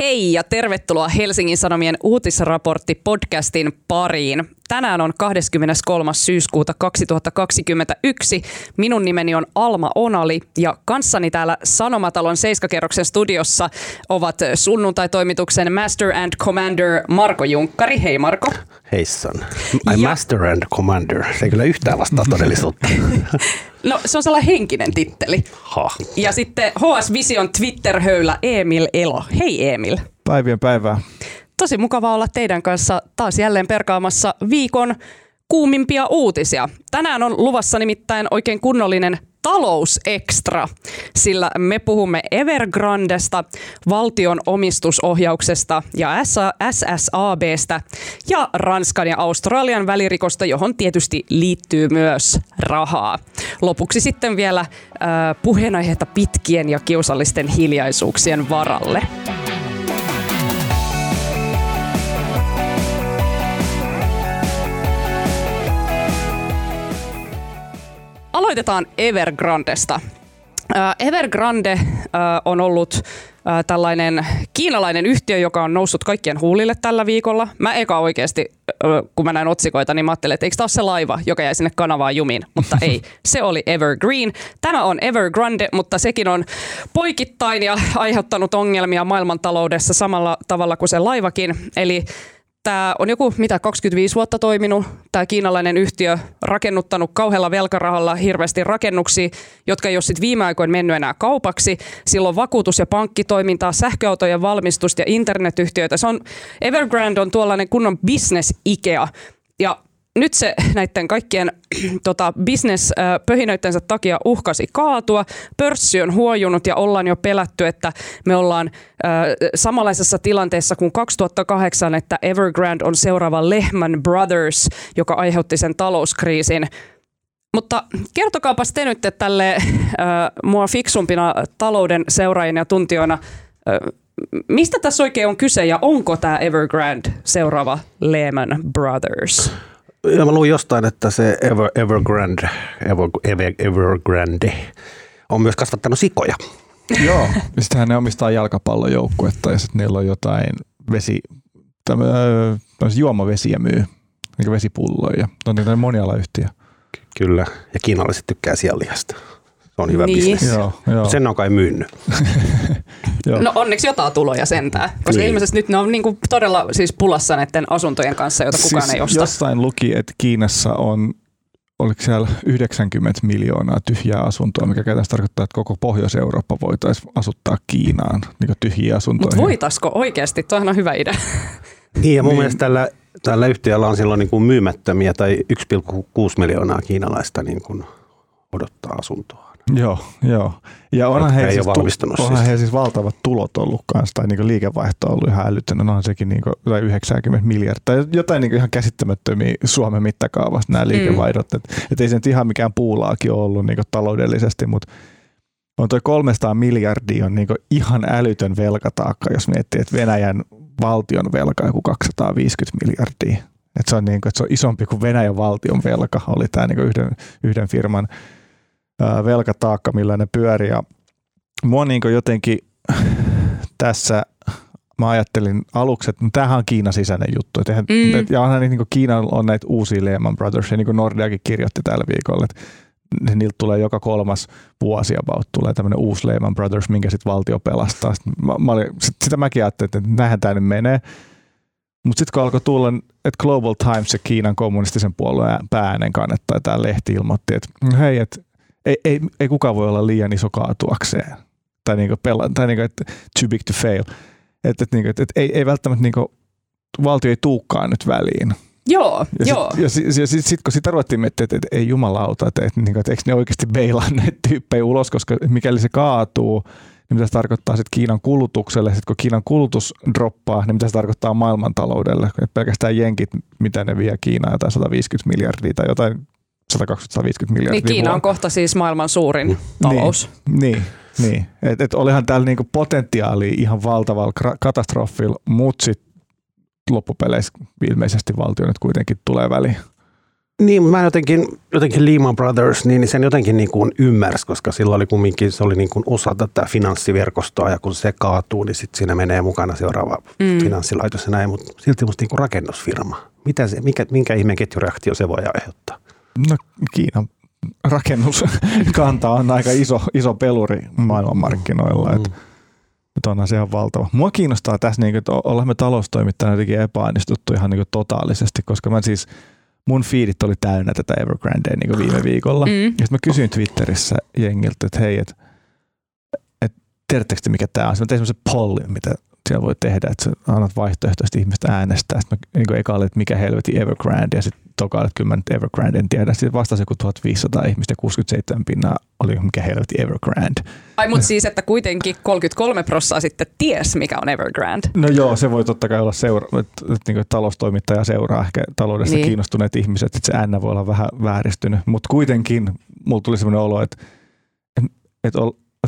Hei ja tervetuloa Helsingin Sanomien uutisraportti podcastin pariin. Tänään on 23. syyskuuta 2021. Minun nimeni on Alma Onali ja kanssani täällä Sanomatalon Seiskakerroksen studiossa ovat sunnuntai-toimituksen Master and Commander Marko Junkkari. Hei Marko. Heissan. My ja... Master and Commander. Se ei kyllä yhtään vastaa todellisuutta. No se on sellainen henkinen titteli. Ha. Ja sitten HS Vision Twitter-höylä Emil Elo. Hei Emil. Päivien päivää. Tosi mukava olla teidän kanssa taas jälleen perkaamassa viikon kuumimpia uutisia. Tänään on luvassa nimittäin oikein kunnollinen talousekstra, sillä me puhumme Evergrandesta, valtion omistusohjauksesta ja SSABstä ja Ranskan ja Australian välirikosta, johon tietysti liittyy myös rahaa. Lopuksi sitten vielä äh, puheenaiheita pitkien ja kiusallisten hiljaisuuksien varalle. Aloitetaan Evergrandesta. Evergrande on ollut tällainen kiinalainen yhtiö, joka on noussut kaikkien huulille tällä viikolla. Mä eka oikeasti, kun mä näin otsikoita, niin mä ajattelin, että eikö tämä ole se laiva, joka jäi sinne kanavaan jumiin, mutta ei. Se oli Evergreen. Tämä on Evergrande, mutta sekin on poikittain ja aiheuttanut ongelmia maailmantaloudessa samalla tavalla kuin se laivakin. Eli Tämä on joku, mitä 25 vuotta toiminut, tämä kiinalainen yhtiö, rakennuttanut kauhealla velkarahalla hirveästi rakennuksia, jotka ei ole sitten viime aikoina mennyt enää kaupaksi. Silloin vakuutus- ja pankkitoimintaa, sähköautojen valmistusta ja internetyhtiöitä. Se on, Evergrande on tuollainen kunnon business Ikea. Ja nyt se näiden kaikkien tota, bisnespöhinöittensä takia uhkasi kaatua. Pörssi on huojunut ja ollaan jo pelätty, että me ollaan äh, samanlaisessa tilanteessa kuin 2008, että Evergrande on seuraava Lehman Brothers, joka aiheutti sen talouskriisin. Mutta kertokaapas te nyt tälle äh, mua fiksumpina talouden seuraajina ja tuntijoina, äh, mistä tässä oikein on kyse ja onko tämä Evergrande seuraava Lehman Brothers? Ja mä luin jostain, että se Ever, Evergrande, Ever, Ever, Evergrande on myös kasvattanut sikoja. Joo, sitähän ne omistaa jalkapallojoukkuetta ja sitten niillä on jotain vesi, tämmöisiä juomavesiä myy, niin vesipulloja. On niitä monialayhtiö. Kyllä, ja kiinalaiset tykkää sianlihasta on hyvä niin. bisnes. Joo, joo. Sen on kai myynyt. no onneksi jotain tuloja sentään, koska niin. ilmeisesti nyt ne on niinku todella siis pulassa näiden asuntojen kanssa, joita kukaan siis ei osta. Jostain luki, että Kiinassa on oliko siellä 90 miljoonaa tyhjää asuntoa, mikä käytännössä tarkoittaa, että koko Pohjois-Eurooppa voitaisiin asuttaa Kiinaan niin tyhjiä asuntoja. Mutta voitaisiko oikeasti? Tuohan on hyvä idea. Niin ja mun niin. mielestä tällä, tällä yhtiöllä on silloin niin kuin myymättömiä tai 1,6 miljoonaa kiinalaista niin kuin odottaa asuntoa. Joo, joo. Ja onhan he, siis, tu- onhan siis. he siis valtavat tulot ollut kanssa, tai niin liikevaihto on ollut ihan älytön. Onhan sekin niin kuin, 90 miljardia, tai jotain niin ihan käsittämättömiä Suomen mittakaavasta nämä mm. liikevaihdot. Mm. Että et ei se nyt ihan mikään puulaakin ole ollut niin taloudellisesti, mutta on toi 300 miljardia on niin ihan älytön velkataakka, jos miettii, että Venäjän valtion velka on 250 miljardia. Että se, on niin kuin, että se on isompi kuin Venäjän valtion velka, oli tämä niin yhden, yhden firman – velkataakka, millä ne pyörii. Ja mua niin jotenkin tässä mä ajattelin aluksi, että no tämähän on Kiinan sisäinen juttu. Eihän, mm. et, ja onhan niin Kiina on näitä uusia Lehman Brothers, ja niin kuin Nordeakin kirjoitti tällä viikolla, että niiltä tulee joka kolmas vuosi about tulee tämmöinen uusi Lehman Brothers, minkä sitten valtio pelastaa. mä, mä olin, sit, sitä mäkin ajattelin, että näinhän tämä nyt menee. Mutta sitten kun alkoi tulla, että Global Times ja Kiinan kommunistisen puolueen päänen kannattaa, tämä lehti ilmoitti, että hei, että ei, ei, ei kukaan voi olla liian iso kaatuakseen. Tai, niinku pela, tai niinku, että too big to fail. Että et, niinku, et, et, ei, ei välttämättä niinku, valtio ei tuukkaan nyt väliin. Joo, ja joo. Sit, ja sitten sit, sit, sit, kun sitä ruvettiin miettiä, että, että ei jumalauta, että, että, että, että eikö ne oikeasti beilaa näitä tyyppejä ulos, koska mikäli se kaatuu, niin mitä se tarkoittaa sitten Kiinan kulutukselle. Sitten kun Kiinan kulutus droppaa, niin mitä se tarkoittaa maailmantaloudelle. Pelkästään jenkit, mitä ne vie Kiinaan, jotain 150 miljardia tai jotain 150 miljardia. Niin Kiina on kohta siis maailman suurin niin, talous. Niin, niin. Et, et olihan täällä niinku potentiaali ihan valtavalla katastrofilla, mutta sitten loppupeleissä ilmeisesti valtio nyt kuitenkin tulee väliin. Niin, mä jotenkin, jotenkin Lehman Brothers, niin sen jotenkin niin kuin ymmärsi, koska sillä oli kumminkin, se oli niin kuin osa tätä finanssiverkostoa ja kun se kaatuu, niin sitten siinä menee mukana seuraava mm. finanssilaitos ja näin, mutta silti musta niin kuin rakennusfirma. Mitä se, mikä, minkä ihmeen ketjureaktio se voi aiheuttaa? No Kiinan rakennuskanta on aika iso, iso peluri maailmanmarkkinoilla. Mm. Että että onhan se ihan valtava. Mua kiinnostaa tässä, niin, että ollaan me taloustoimittajana jotenkin epäonnistuttu ihan niin totaalisesti, koska mä siis, mun feedit oli täynnä tätä Evergrandea niin viime viikolla. Mm. Ja sitten mä kysyin Twitterissä jengiltä, että hei, että et, tiedättekö te mikä tämä on? Mä tein semmoisen pollin, mitä siellä voi tehdä, että sä annat vaihtoehtoisesti ihmistä äänestää. Sitten mä niin eka että mikä helveti Evergrande ja sitten toka että kyllä mä nyt Evergrande en tiedä. Sitten vastasi joku 1500 ihmistä ja 67 pinnaa oli mikä helveti Evergrande. Ai mutta siis, että kuitenkin 33 prossaa sitten ties mikä on Evergrande. No joo, se voi totta kai olla seura- että, että, niin taloustoimittaja seuraa ehkä taloudesta niin. kiinnostuneet ihmiset, että se N voi olla vähän vääristynyt, mutta kuitenkin mulla tuli sellainen olo, että, että että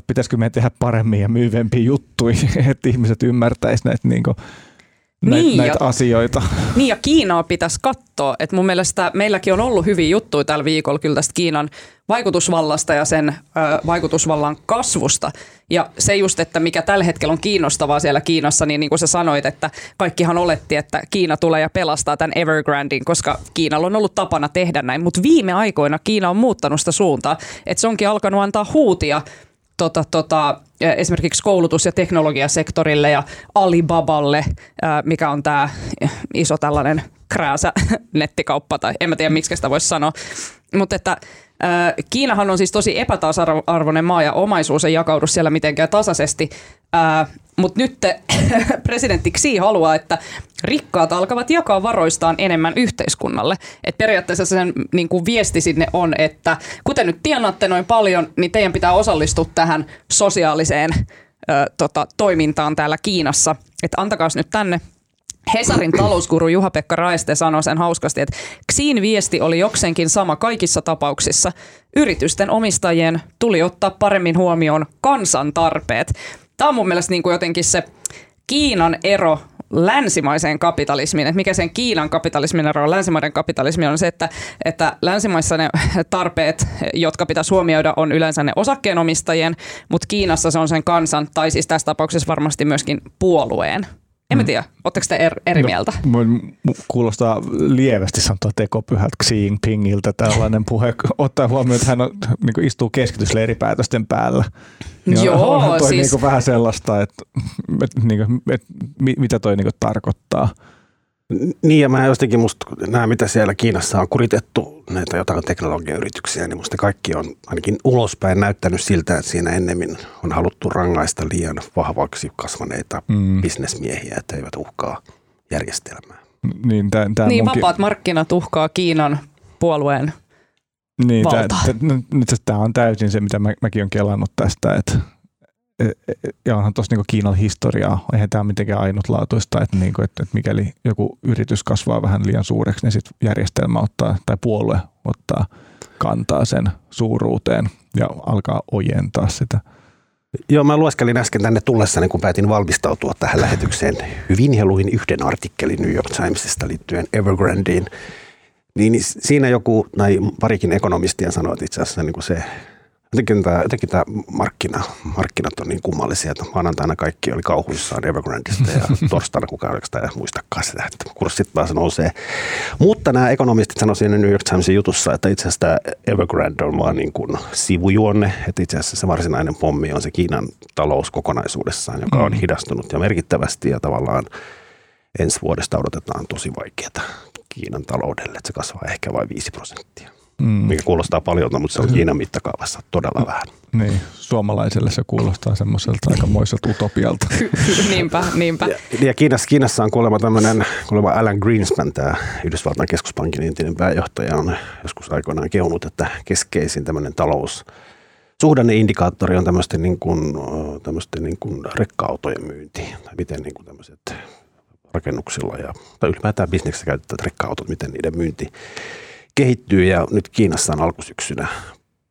pitäisikö meidän tehdä paremmin ja myyvempiä juttuja, että ihmiset ymmärtäisivät näitä, niin kuin, näitä, niin, näitä ja, asioita. Niin ja Kiinaa pitäisi katsoa, että mun mielestä meilläkin on ollut hyviä juttuja tällä viikolla kyllä tästä Kiinan vaikutusvallasta ja sen ö, vaikutusvallan kasvusta. Ja se just, että mikä tällä hetkellä on kiinnostavaa siellä Kiinassa, niin niin kuin sä sanoit, että kaikkihan oletti, että Kiina tulee ja pelastaa tämän Evergrandin, koska Kiinalla on ollut tapana tehdä näin. Mutta viime aikoina Kiina on muuttanut sitä suuntaa, että se onkin alkanut antaa huutia tota, tota, esimerkiksi koulutus- ja teknologiasektorille ja Alibaballe, mikä on tämä iso tällainen krääsä nettikauppa, tai en mä tiedä miksi sitä voisi sanoa, mutta että Kiinahan on siis tosi epätasa-arvoinen maa ja omaisuus ei jakaudu siellä mitenkään tasaisesti. Mutta nyt presidentti Xi haluaa, että rikkaat alkavat jakaa varoistaan enemmän yhteiskunnalle. Et periaatteessa sen niin kuin viesti sinne on, että kuten nyt tienaatte noin paljon, niin teidän pitää osallistua tähän sosiaaliseen ö, tota, toimintaan täällä Kiinassa. Että antakaa nyt tänne Hesarin talouskuru Juha-Pekka Raiste sanoi sen hauskasti, että Xiin viesti oli jokseenkin sama kaikissa tapauksissa. Yritysten omistajien tuli ottaa paremmin huomioon kansan tarpeet. Tämä on mun mielestä niin kuin jotenkin se Kiinan ero länsimaiseen kapitalismiin, että mikä sen Kiinan kapitalismin ero on länsimaiden kapitalismi on se, että, että länsimaissa ne tarpeet, jotka pitäisi huomioida, on yleensä ne osakkeenomistajien, mutta Kiinassa se on sen kansan, tai siis tässä tapauksessa varmasti myöskin puolueen en mä tiedä, oletteko te er, eri no, mieltä? Kuulostaa lievästi sanotua tekopyhältä Xi Jinpingiltä tällainen puhe, ottaa huomioon, että hän on, niin istuu keskitysleiripäätösten päällä. Niin Joo, onhan toi siis... niin vähän sellaista, että, että, että, että, että mitä toi niin tarkoittaa. Niin ja mä jotenkin musta nämä, mitä siellä Kiinassa on kuritettu, näitä jotain teknologiayrityksiä, niin musta kaikki on ainakin ulospäin näyttänyt siltä, että siinä ennemmin on haluttu rangaista liian vahvaksi kasvaneita mm. bisnesmiehiä, että eivät uhkaa järjestelmää. Niin, tää, tää niin munkin... vapaat markkinat uhkaa Kiinan puolueen niin, Tämä on täysin se, mitä mä, mäkin olen kelannut tästä, että ja onhan tuossa niinku Kiinan historiaa, eihän tämä mitenkään ainutlaatuista, että, niinku, että, että mikäli joku yritys kasvaa vähän liian suureksi, niin sitten järjestelmä ottaa tai puolue ottaa kantaa sen suuruuteen ja alkaa ojentaa sitä. Joo, mä lueskelin äsken tänne tullessani, kun päätin valmistautua tähän lähetykseen hyvin ja luin yhden artikkelin New York Timesista liittyen Evergrandiin. Niin siinä joku, tai parikin ekonomistia sanoi, että itse asiassa niin kuin se Jotenkin tämä, jotenkin tämä markkina, markkinat on niin kummallisia, että maanantaina kaikki oli kauhuissaan Evergrandista ja torstaina kukaan oikeastaan ei muistakaan sitä, että kurssit taas nousee. Mutta nämä ekonomistit sanoivat siinä New York Timesin jutussa, että itse asiassa tämä Evergrande on vaan niin kuin sivujuonne, että itse asiassa se varsinainen pommi on se Kiinan talous kokonaisuudessaan, joka on mm. hidastunut ja merkittävästi ja tavallaan ensi vuodesta odotetaan tosi vaikeaa Kiinan taloudelle, että se kasvaa ehkä vain 5 prosenttia mm. mikä kuulostaa paljon, mutta se on Kiinan mittakaavassa todella vähän. Niin, suomalaiselle se kuulostaa semmoiselta aikamoiselta utopialta. niinpä, niinpä. Ja, ja Kiinassa, Kiinassa on kuulemma tämmöinen, kuulemma Alan Greenspan, tämä Yhdysvaltain keskuspankin entinen pääjohtaja, on joskus aikoinaan kehunut, että keskeisin tämmöinen talous, suhdanneindikaattori on tämmöisten, niin kuin, tämmöisten niin kuin rekka-autojen myynti. Tai miten niin kuin tämmöiset rakennuksilla ja, tai ylipäätään bisneksessä käytettävät rekka-autot, miten niiden myynti kehittyy ja nyt Kiinassa on alkusyksynä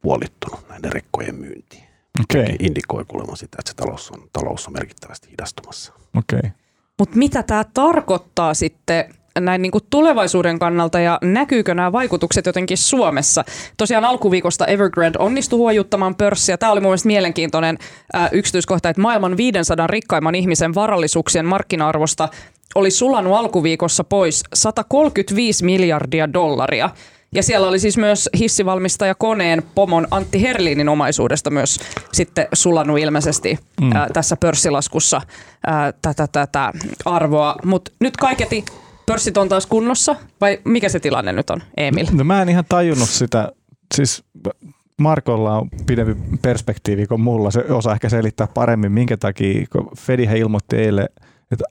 puolittunut näiden rekkojen myynti. Okay. Indikoi kuulemma sitä, että se talous on, talous on merkittävästi hidastumassa. Okay. Mutta mitä tämä tarkoittaa sitten näin niin kuin tulevaisuuden kannalta ja näkyykö nämä vaikutukset jotenkin Suomessa? Tosiaan alkuviikosta Evergrande onnistui huojuttamaan pörssiä. Tämä oli mun mielestä mielenkiintoinen ää, yksityiskohta, että maailman 500 rikkaimman ihmisen varallisuuksien markkina-arvosta oli sulanut alkuviikossa pois 135 miljardia dollaria. Ja siellä oli siis myös hissivalmistaja koneen pomon Antti Herlinin omaisuudesta myös sitten sulannut ilmeisesti mm. ää, tässä pörssilaskussa ää, tätä, tätä arvoa. Mutta nyt kaiketi pörssit on taas kunnossa vai mikä se tilanne nyt on, Emil? No mä en ihan tajunnut sitä. Siis Markolla on pidempi perspektiivi kuin mulla. Se osaa ehkä selittää paremmin, minkä takia, kun Fedihän ilmoitti eilen – että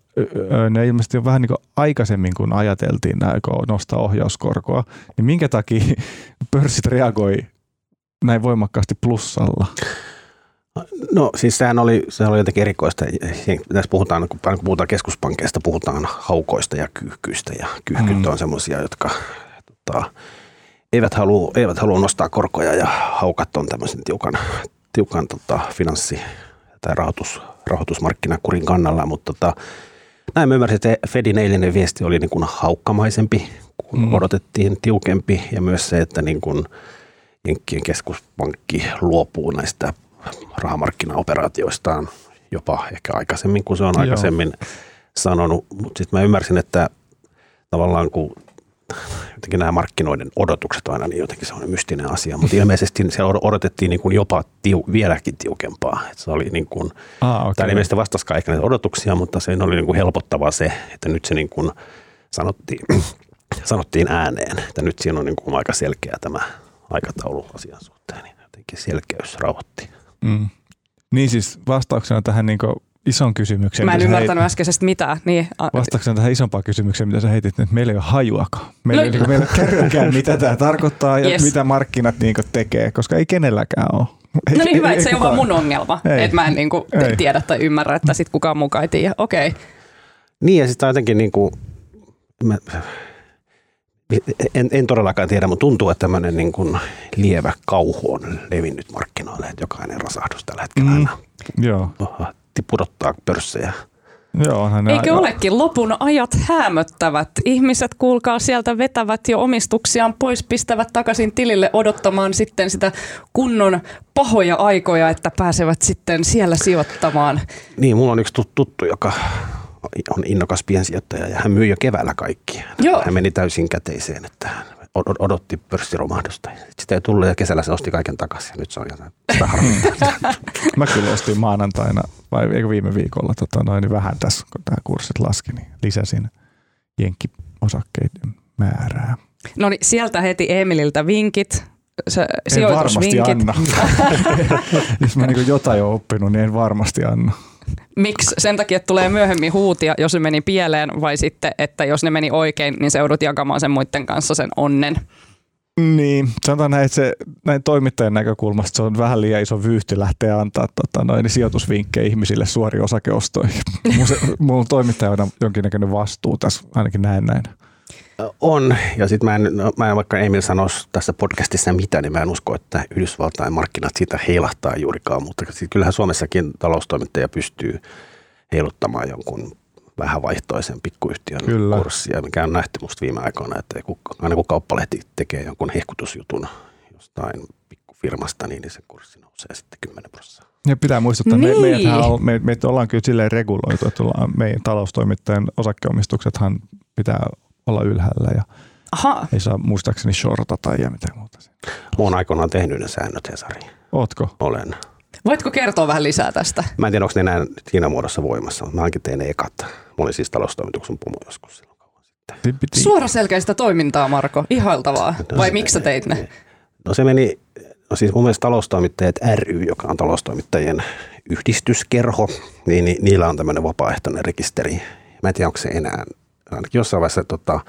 ne ilmeisesti on vähän niin kuin aikaisemmin, kun ajateltiin kun nostaa ohjauskorkoa, niin minkä takia pörssit reagoi näin voimakkaasti plussalla? No siis sehän oli, sehän oli jotenkin erikoista. Tässä puhutaan, kun puhutaan keskuspankkeista, puhutaan haukoista ja kyyhkyistä. Ja kyyhkyt mm. on semmoisia, jotka tota, eivät, halua, eivät halua nostaa korkoja ja haukat on tämmöisen tiukan, tiukan tota, finanssi- tai rahoitus, rahoitusmarkkinakurin kannalla, mutta tota, näin mä ymmärsin, että Fedin eilinen viesti oli niin kuin haukkamaisempi, kun mm. odotettiin tiukempi ja myös se, että niin kuin Jenkkien keskuspankki luopuu näistä rahamarkkinaoperaatioistaan jopa ehkä aikaisemmin kuin se on aikaisemmin Joo. sanonut. Mutta sitten mä ymmärsin, että tavallaan kun jotenkin nämä markkinoiden odotukset on aina niin jotenkin se on mystinen asia, mutta ilmeisesti se odotettiin niin kuin jopa tiu, vieläkin tiukempaa. Että se oli niin kuin, ah, okay. tämä ilmeisesti vastasi kaikille näitä odotuksia, mutta se oli niin kuin helpottavaa se, että nyt se niin kuin sanottiin, sanottiin ääneen, että nyt siinä on niin kuin aika selkeä tämä aikataulu asian suhteen, niin jotenkin selkeys rauhoitti. Mm. Niin siis vastauksena tähän niin kuin ison kysymyksen. Mä en ymmärtänyt heit... äskeisestä mitään. Niin. Vastaakseni tähän isompaan kysymykseen, mitä sä heitit, että meillä ei ole hajuakaan. Meillä, no. ei, meillä ei mitä tämä tarkoittaa ja yes. mitä markkinat niin tekee, koska ei kenelläkään ole. Ei, no niin hyvä, että se ei ole vaan mun ongelma, ei. että mä en niin kuin tiedä tai ymmärrä, että sit kukaan mukaan ei tiedä. Okei. Okay. Niin ja sitten jotenkin niin kuin, mä, en, en todellakaan tiedä, mutta tuntuu, että tämmöinen niin kuin lievä kauhu on levinnyt markkinoille, että jokainen rasahdus tällä hetkellä mm. Joo pudottaa pörssejä. Joo, onhan Eikö aika... olekin? Lopun ajat hämöttävät. Ihmiset, kuulkaa, sieltä vetävät jo omistuksiaan pois, pistävät takaisin tilille odottamaan sitten sitä kunnon pahoja aikoja, että pääsevät sitten siellä sijoittamaan. Niin, mulla on yksi tuttu, joka on innokas piensijoittaja ja hän myi jo keväällä kaikki. Joo. Hän meni täysin käteiseen, että odotti pörssiromahdusta. Sitä ei tullut ja kesällä se osti kaiken takaisin. Nyt se on jotain sitä Mä kyllä ostin maanantaina, vai eikö viime viikolla, tota noin, niin vähän tässä, kun tämä kurssit laski, niin lisäsin jenkkiosakkeiden määrää. No niin, sieltä heti Emililtä vinkit. Se, en varmasti anna. Jos mä niin jotain olen oppinut, niin en varmasti anna. Miksi? Sen takia, että tulee myöhemmin huutia, jos se meni pieleen, vai sitten, että jos ne meni oikein, niin se joudut jakamaan sen muiden kanssa sen onnen. Niin, sanotaan näin, että se, näin toimittajan näkökulmasta se on vähän liian iso vyyhti lähteä antaa tota, noin, niin sijoitusvinkkejä ihmisille suori osakeostoihin. Mulla on jonkinnäköinen vastuu tässä, ainakin näin näin. On, ja sitten mä, en, no, mä en vaikka Emil sanoisi tässä podcastissa mitä, niin mä en usko, että Yhdysvaltain markkinat siitä heilahtaa juurikaan, mutta kyllähän Suomessakin taloustoimittaja pystyy heiluttamaan jonkun vähän vaihtoisen pikkuyhtiön Kyllä. kurssia, mikä on nähty musta viime aikoina, että aina kun kauppalehti tekee jonkun hehkutusjutun jostain pikkufirmasta, niin, niin se kurssi nousee sitten 10 prosenttia. Ja pitää muistuttaa, niin. me, me, me, me ollaan kyllä silleen reguloitu, että meidän taloustoimittajan osakkeomistuksethan pitää olla ylhäällä ja Aha. ei saa muistaakseni shortata ja mitään muuta. Mä oon aikoinaan tehnyt ne säännöt Hesariin. Ootko? Olen. Voitko kertoa vähän lisää tästä? Mä en tiedä, onko ne enää siinä muodossa voimassa, mutta mä ainakin tein ne ekat. Mä olin siis taloustoimituksen pomo joskus silloin kauan sitten. Toimintaa, Marko. Ihailtavaa. No, Vai miksi sä teit ne? No se meni, no siis mun mielestä taloustoimittajat ry, joka on taloustoimittajien yhdistyskerho, niin, niin niillä on tämmöinen vapaaehtoinen rekisteri. Mä en tiedä, onko se enää ainakin jossain vaiheessa tota,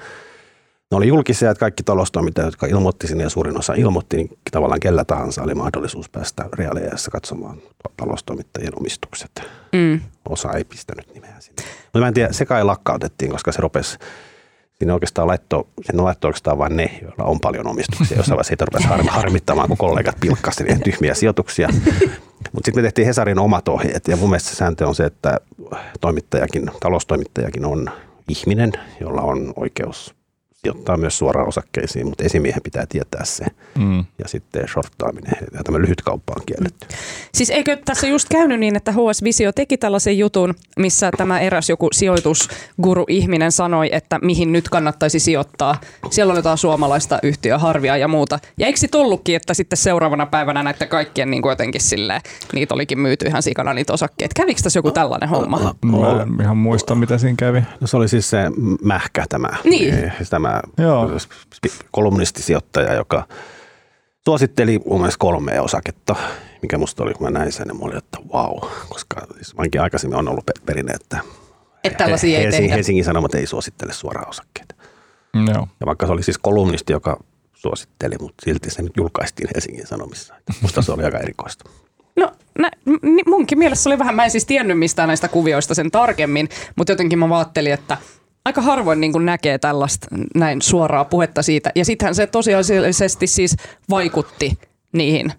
ne oli julkisia, että kaikki taloustoimittajat, jotka ilmoitti sinne ja suurin osa ilmoitti, niin tavallaan kellä tahansa oli mahdollisuus päästä reaaliajassa katsomaan taloustoimittajien omistukset. Mm. Osa ei pistänyt nimeä sinne. Mutta mä en tiedä, se kai lakkautettiin, koska se rupesi sinne oikeastaan laitto, sinne laitto oikeastaan vain ne, joilla on paljon omistuksia. Jossain vaiheessa heitä rupesi harmittamaan, kun kollegat pilkkasivat niin tyhmiä sijoituksia. Mutta sitten me tehtiin Hesarin omat ohjeet ja mun mielestä sääntö on se, että toimittajakin, taloustoimittajakin on ihminen, jolla on oikeus sijoittaa myös suoraan osakkeisiin, mutta esimiehen pitää tietää se. Mm. Ja sitten shorttaaminen ja tämä lyhyt kauppa on kielletty. Siis eikö tässä just käynyt niin, että HS Visio teki tällaisen jutun, missä tämä eräs joku sijoitusguru-ihminen sanoi, että mihin nyt kannattaisi sijoittaa. Siellä on jotain suomalaista yhtiöä, harvia ja muuta. Ja eikö sitten ollutkin, että sitten seuraavana päivänä näiden kaikkien niin kuin jotenkin silleen, niitä olikin myyty ihan sikana niitä osakkeet. Kävikö tässä joku tällainen homma? Mä en ihan muista, mitä siinä kävi. No, se oli siis se mähkä tämä. Niin. Tämä Joo. kolumnistisijoittaja, joka suositteli mun mielestä kolmea osaketta, mikä musta oli, kun mä näin sen, ja mä olin, että vau, wow, koska siis ainakin aikaisemmin on ollut perinne, että että tällaisia ei Helsingin, Helsingin Sanomat ei suosittele suoraan osakkeita. Joo. Ja vaikka se oli siis kolumnisti, joka suositteli, mutta silti se nyt julkaistiin Helsingin Sanomissa. Musta se oli aika erikoista. No nä, munkin mielessä oli vähän, mä en siis tiennyt mistään näistä kuvioista sen tarkemmin, mutta jotenkin mä vaattelin, että – aika harvoin niin kuin näkee tällaista näin suoraa puhetta siitä. Ja sittenhän se tosiasiallisesti siis vaikutti niihin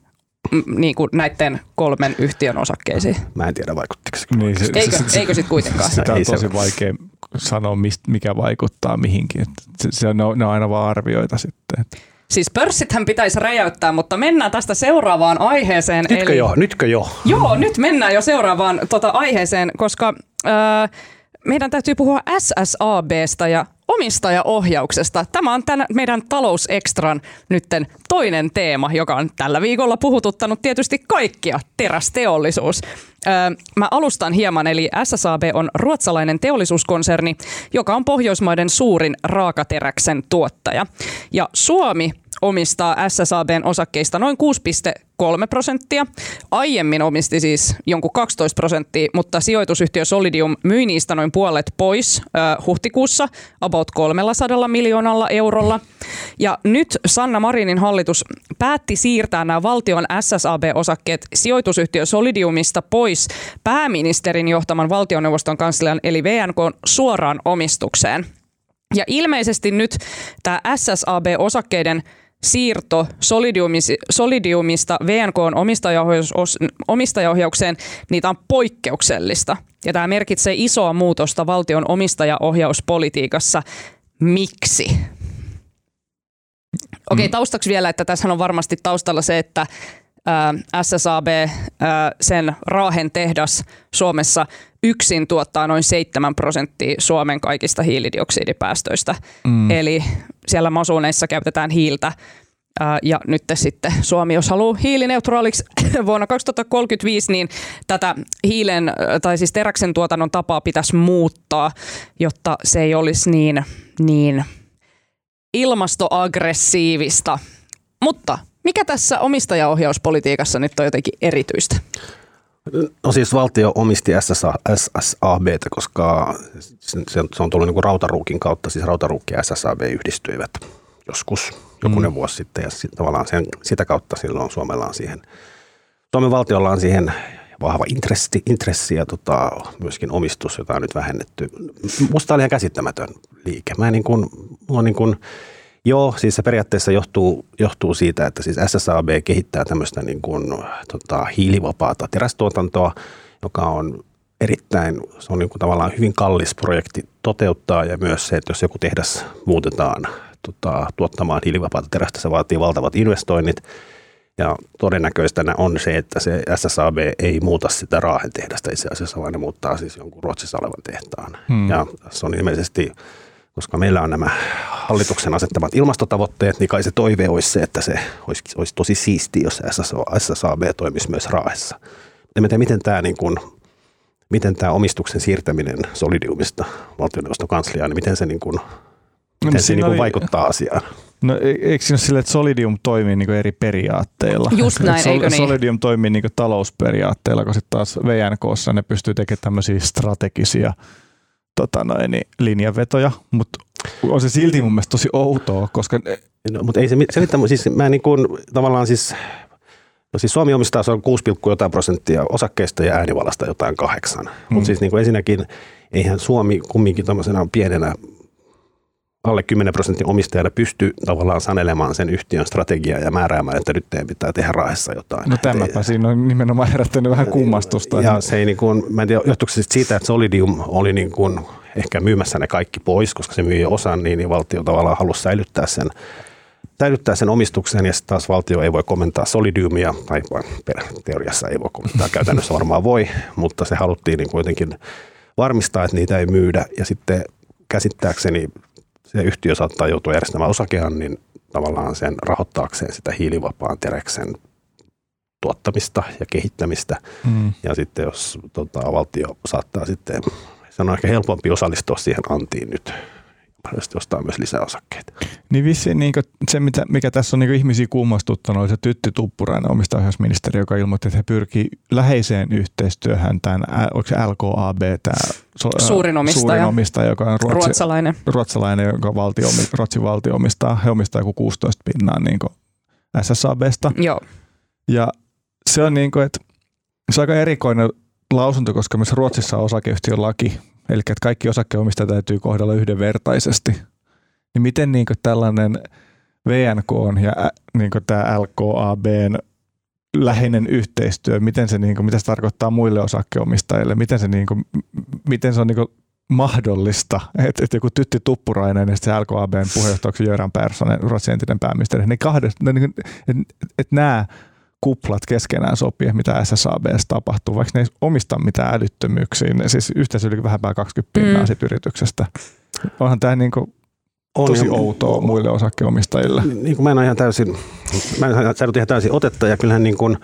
niin kuin näiden kolmen yhtiön osakkeisiin. Mä en tiedä vaikuttiko se. Niin, se, eikö, se, eikö sitten kuitenkaan? Sitä on tosi vaikea sanoa, mikä vaikuttaa mihinkin. Se, se, ne, on, ne on aina vaan arvioita sitten. Siis pörssithän pitäisi räjäyttää, mutta mennään tästä seuraavaan aiheeseen. Nytkö eli... jo? Nytkö jo? Joo, nyt mennään jo seuraavaan tota, aiheeseen, koska... Öö, meidän täytyy puhua SSABsta ja omistajaohjauksesta. Tämä on tämän meidän talousekstran nytten toinen teema, joka on tällä viikolla puhututtanut tietysti kaikkia, terästeollisuus. Öö, mä alustan hieman, eli SSAB on ruotsalainen teollisuuskonserni, joka on Pohjoismaiden suurin raakateräksen tuottaja. Ja Suomi omistaa SSABn osakkeista noin 6,3 prosenttia. Aiemmin omisti siis jonkun 12 prosenttia, mutta sijoitusyhtiö Solidium myi niistä noin puolet pois äh, huhtikuussa about 300 miljoonalla eurolla. Ja nyt Sanna Marinin hallitus päätti siirtää nämä valtion SSAB-osakkeet sijoitusyhtiö Solidiumista pois pääministerin johtaman valtioneuvoston kanslian eli VNK suoraan omistukseen. Ja ilmeisesti nyt tämä SSAB-osakkeiden siirto Solidiumista VNK omistajaohjaukseen, niitä on poikkeuksellista. Ja tämä merkitsee isoa muutosta valtion omistajaohjauspolitiikassa. Miksi? Okei, okay, mm. taustaksi vielä, että tässä on varmasti taustalla se, että SSAB, sen Raahen tehdas Suomessa yksin tuottaa noin 7 prosenttia Suomen kaikista hiilidioksidipäästöistä. Mm. Eli siellä masuuneissa käytetään hiiltä ja nyt sitten Suomi, jos haluaa hiilineutraaliksi vuonna 2035, niin tätä hiilen tai siis teräksen tuotannon tapaa pitäisi muuttaa, jotta se ei olisi niin, niin ilmastoaggressiivista. Mutta mikä tässä omistajaohjauspolitiikassa nyt on jotenkin erityistä? No siis valtio omisti SSA, SSAB, koska se on tullut niin kuin rautaruukin kautta, siis rautaruukki ja SSAB yhdistyivät joskus jokunen mm. vuosi sitten ja tavallaan sen, sitä kautta silloin Suomella on siihen, Suomen valtiolla on siihen vahva intressi, intressi ja tota, myöskin omistus, jota on nyt vähennetty. Musta oli ihan käsittämätön liike. Mä niin kuin, mulla niin kuin, Joo, siis se periaatteessa johtuu, johtuu siitä, että siis SSAB kehittää tämmöistä niin kuin, tota, hiilivapaata terästuotantoa, joka on erittäin, se on niin kuin tavallaan hyvin kallis projekti toteuttaa ja myös se, että jos joku tehdas muutetaan tota, tuottamaan hiilivapaata terästä, se vaatii valtavat investoinnit ja todennäköistä on se, että se SSAB ei muuta sitä Raahen tehdasta itse asiassa, vaan ne muuttaa siis jonkun Ruotsissa olevan tehtaan. Hmm. Ja se on ilmeisesti koska meillä on nämä hallituksen asettamat ilmastotavoitteet, niin kai se toive olisi se, että se olisi, olisi tosi siisti, jos SSAB toimisi myös Raahessa. En tiedä, miten tämä, niin kuin, miten tämä omistuksen siirtäminen Solidiumista valtioneuvoston kansliaan, niin miten se, niin kuin, miten no, se niin kuin oli, vaikuttaa asiaan? No e- eikö siinä ole sille, että Solidium toimii niin eri periaatteilla? Just näin, eikö niin? Solidium toimii niin talousperiaatteilla, kun sitten taas VNKssa ne pystyy tekemään tämmöisiä strategisia tota noin, niin linjanvetoja, mutta on se silti mun mielestä tosi outoa, koska... No, mutta ei se selittää, siis mä niin kuin, tavallaan siis, no siis Suomi omistaa se on 6, jotain prosenttia osakkeista ja äänivallasta jotain kahdeksan. Hmm. Mutta siis niin kuin ensinnäkin eihän Suomi kumminkin tämmöisenä pienenä alle 10 prosentin omistajana pysty tavallaan sanelemaan sen yhtiön strategiaa ja määräämään, että nyt teidän pitää tehdä raahessa jotain. No tämäpä siinä on nimenomaan herättänyt vähän kummastusta. Ja se ei niin kuin, mä en tiedä, se siitä, että Solidium oli niin kuin ehkä myymässä ne kaikki pois, koska se myi osan, niin, niin valtio tavallaan halusi säilyttää sen, säilyttää sen omistuksen ja sitten taas valtio ei voi komentaa Solidiumia, tai teoriassa ei voi komentaa, käytännössä varmaan voi, mutta se haluttiin niin kuitenkin varmistaa, että niitä ei myydä ja sitten käsittääkseni se yhtiö saattaa joutua järjestämään osakehan, niin tavallaan sen rahoittaakseen sitä hiilivapaan tereksen tuottamista ja kehittämistä. Mm. Ja sitten jos tota, valtio saattaa sitten, se on ehkä helpompi osallistua siihen antiin nyt mahdollisesti ostaa myös lisää osakkeita. Niin vissiin niin se, mitä, mikä tässä on niin ihmisiä kummastuttanut, oli se Tytti Tuppurainen, omistajaohjausministeri, joka ilmoitti, että he pyrkii läheiseen yhteistyöhön tämän, onko se LKAB, tämä suurin omistaja, suurin omistaja joka on ruotsi, ruotsalainen. ruotsalainen, joka valtio, Ruotsin valtio omistaa, he omistaa joku 16 pinnaa niin SSABsta. Joo. Ja se on niin kuin, että se on aika erikoinen lausunto, koska myös Ruotsissa on osakeyhtiön laki, eli että kaikki osakkeenomistajat täytyy kohdella yhdenvertaisesti. Niin miten niin kuin tällainen VNK ja niin kuin tämä LKABn läheinen yhteistyö, miten se, niin kuin, mitä se tarkoittaa muille osakkeenomistajille, miten se, niin kuin, miten se on niin kuin mahdollista, että, että joku Tytti Tuppurainen ja se LKABn puheenjohtajaksi Jöran Perssonen, Ruotsin entinen pääministeri, niin kahdest, niin, että, että, että nämä kuplat keskenään sopii, mitä SSABs tapahtuu, vaikka ne ei omista mitään älyttömyyksiä. Ne siis yhteensä yli vähän päällä 20 pinnaa mm. sit yrityksestä. Onhan tämä niinku on tosi ja, outoa muille osakkeenomistajille. Niin kuin mä en ole ihan täysin, mä en ole ihan täysin otetta ja kyllähän niin kuin,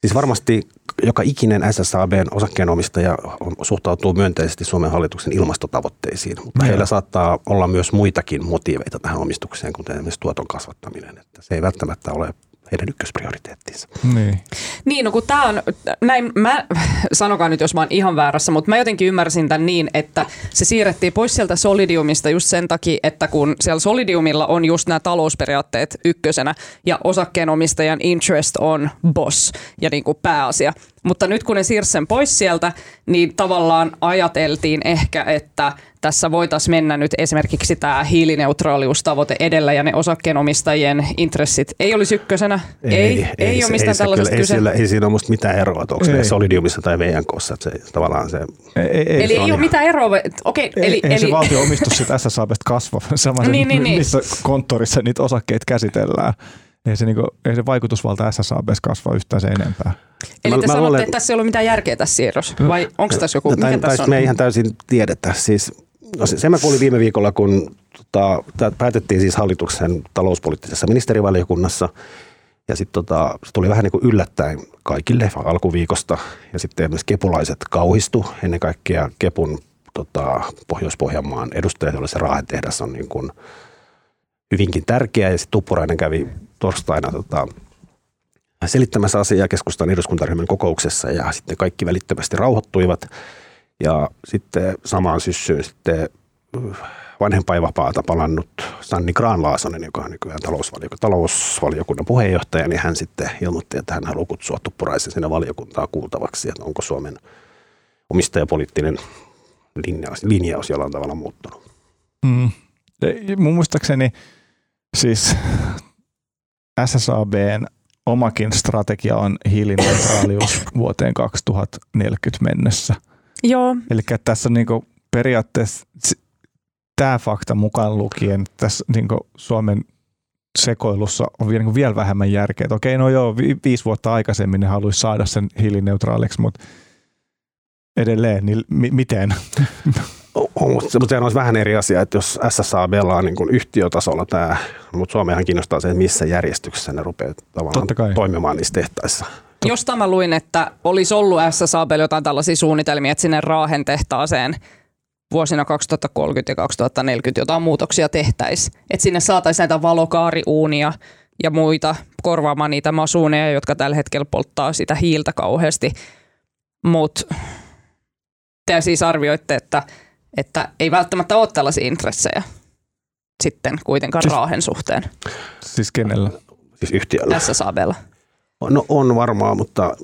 siis varmasti joka ikinen SSABn osakkeenomistaja suhtautuu myönteisesti Suomen hallituksen ilmastotavoitteisiin, mutta heillä saattaa olla myös muitakin motiiveita tähän omistukseen, kuten esimerkiksi tuoton kasvattaminen. Että se ei välttämättä ole heidän ykkösprioriteettinsa. Niin. Niin, no kun tämä on, näin, mä, sanokaa nyt jos mä oon ihan väärässä, mutta mä jotenkin ymmärsin tämän niin, että se siirrettiin pois sieltä Solidiumista just sen takia, että kun siellä Solidiumilla on just nämä talousperiaatteet ykkösenä ja osakkeenomistajan interest on boss ja niin kuin pääasia. Mutta nyt kun ne siirsi sen pois sieltä, niin tavallaan ajateltiin ehkä, että tässä voitaisiin mennä nyt esimerkiksi tämä hiilineutraaliustavoite edellä ja ne osakkeenomistajien intressit ei olisi ykkösenä. Ei, ei, ei, ei ole mistään ei tällaisesta kyllä, kyse. Ei, sillä, ei siinä ole musta mitään eroa, että onko se Solidiumissa tai VNKssa. Että se, tavallaan se, ei, ei, ei, eli se ei ole mitään eroa. Okei, ei, eli, ei eli, se valtio-omistus sitten SSABesta kasva, sama niin, niin, niin. missä konttorissa niitä osakkeita käsitellään. Ei se, niinku, ei se vaikutusvalta SSABessa kasva yhtään se enempää. Eli te mä, sanotte, luulen, että tässä ei ollut mitään järkeä tässä siirrossa, vai onko tässä joku, mikä tai, tässä on? Me ei ihan täysin tiedetä. Siis, no, se mä kuulin viime viikolla, kun tota, päätettiin siis hallituksen talouspoliittisessa ministerivaliokunnassa, ja sitten tota, se tuli vähän niin kuin yllättäen kaikille alkuviikosta, ja sitten myös kepulaiset kauhistu, ennen kaikkea Kepun tota, Pohjois-Pohjanmaan edustajat, joille se Raahen tehdas on niin kuin hyvinkin tärkeä, ja sitten Tuppurainen kävi torstaina tota, selittämässä asiaa keskustan eduskuntaryhmän kokouksessa ja sitten kaikki välittömästi rauhoittuivat. Ja sitten samaan syssyyn sitten äh, vanhempainvapaata palannut Sanni Granlaasonen, joka on nykyään talousvaliokunnan, talousvaliokunnan puheenjohtaja, niin hän sitten ilmoitti, että hän haluaa kutsua Tuppuraisen sinne valiokuntaa kuultavaksi, että onko Suomen omistajapoliittinen linjaus, linjaus jollain tavalla muuttunut. Mm. Mun muistaakseni siis SSABn omakin strategia on hiilineutraalius vuoteen 2040 mennessä. Joo. Eli tässä on niinku periaatteessa tämä fakta mukaan lukien tässä niinku Suomen sekoilussa on vielä, niinku vielä vähemmän järkeä. Et okei, no joo, vi- viisi vuotta aikaisemmin ne haluaisi saada sen hiilineutraaliksi, mutta edelleen, niin mi- miten? on, mutta sehän olisi vähän eri asia, että jos SSAB on niin kuin yhtiötasolla tämä, mutta Suomehan kiinnostaa se, että missä järjestyksessä ne rupeaa tavallaan toimimaan niissä tehtaissa. Jos tämä luin, että olisi ollut SSAB jotain tällaisia suunnitelmia, että sinne Raahen tehtaaseen vuosina 2030 ja 2040 jotain muutoksia tehtäisiin. Että sinne saataisiin näitä valokaariuunia ja muita korvaamaan niitä masuuneja, jotka tällä hetkellä polttaa sitä hiiltä kauheasti. Mutta te siis arvioitte, että että ei välttämättä ole tällaisia intressejä sitten kuitenkaan siis, Raahen suhteen. Siis kenellä? Siis yhtiöllä. SSABlla. No on varmaan, mutta,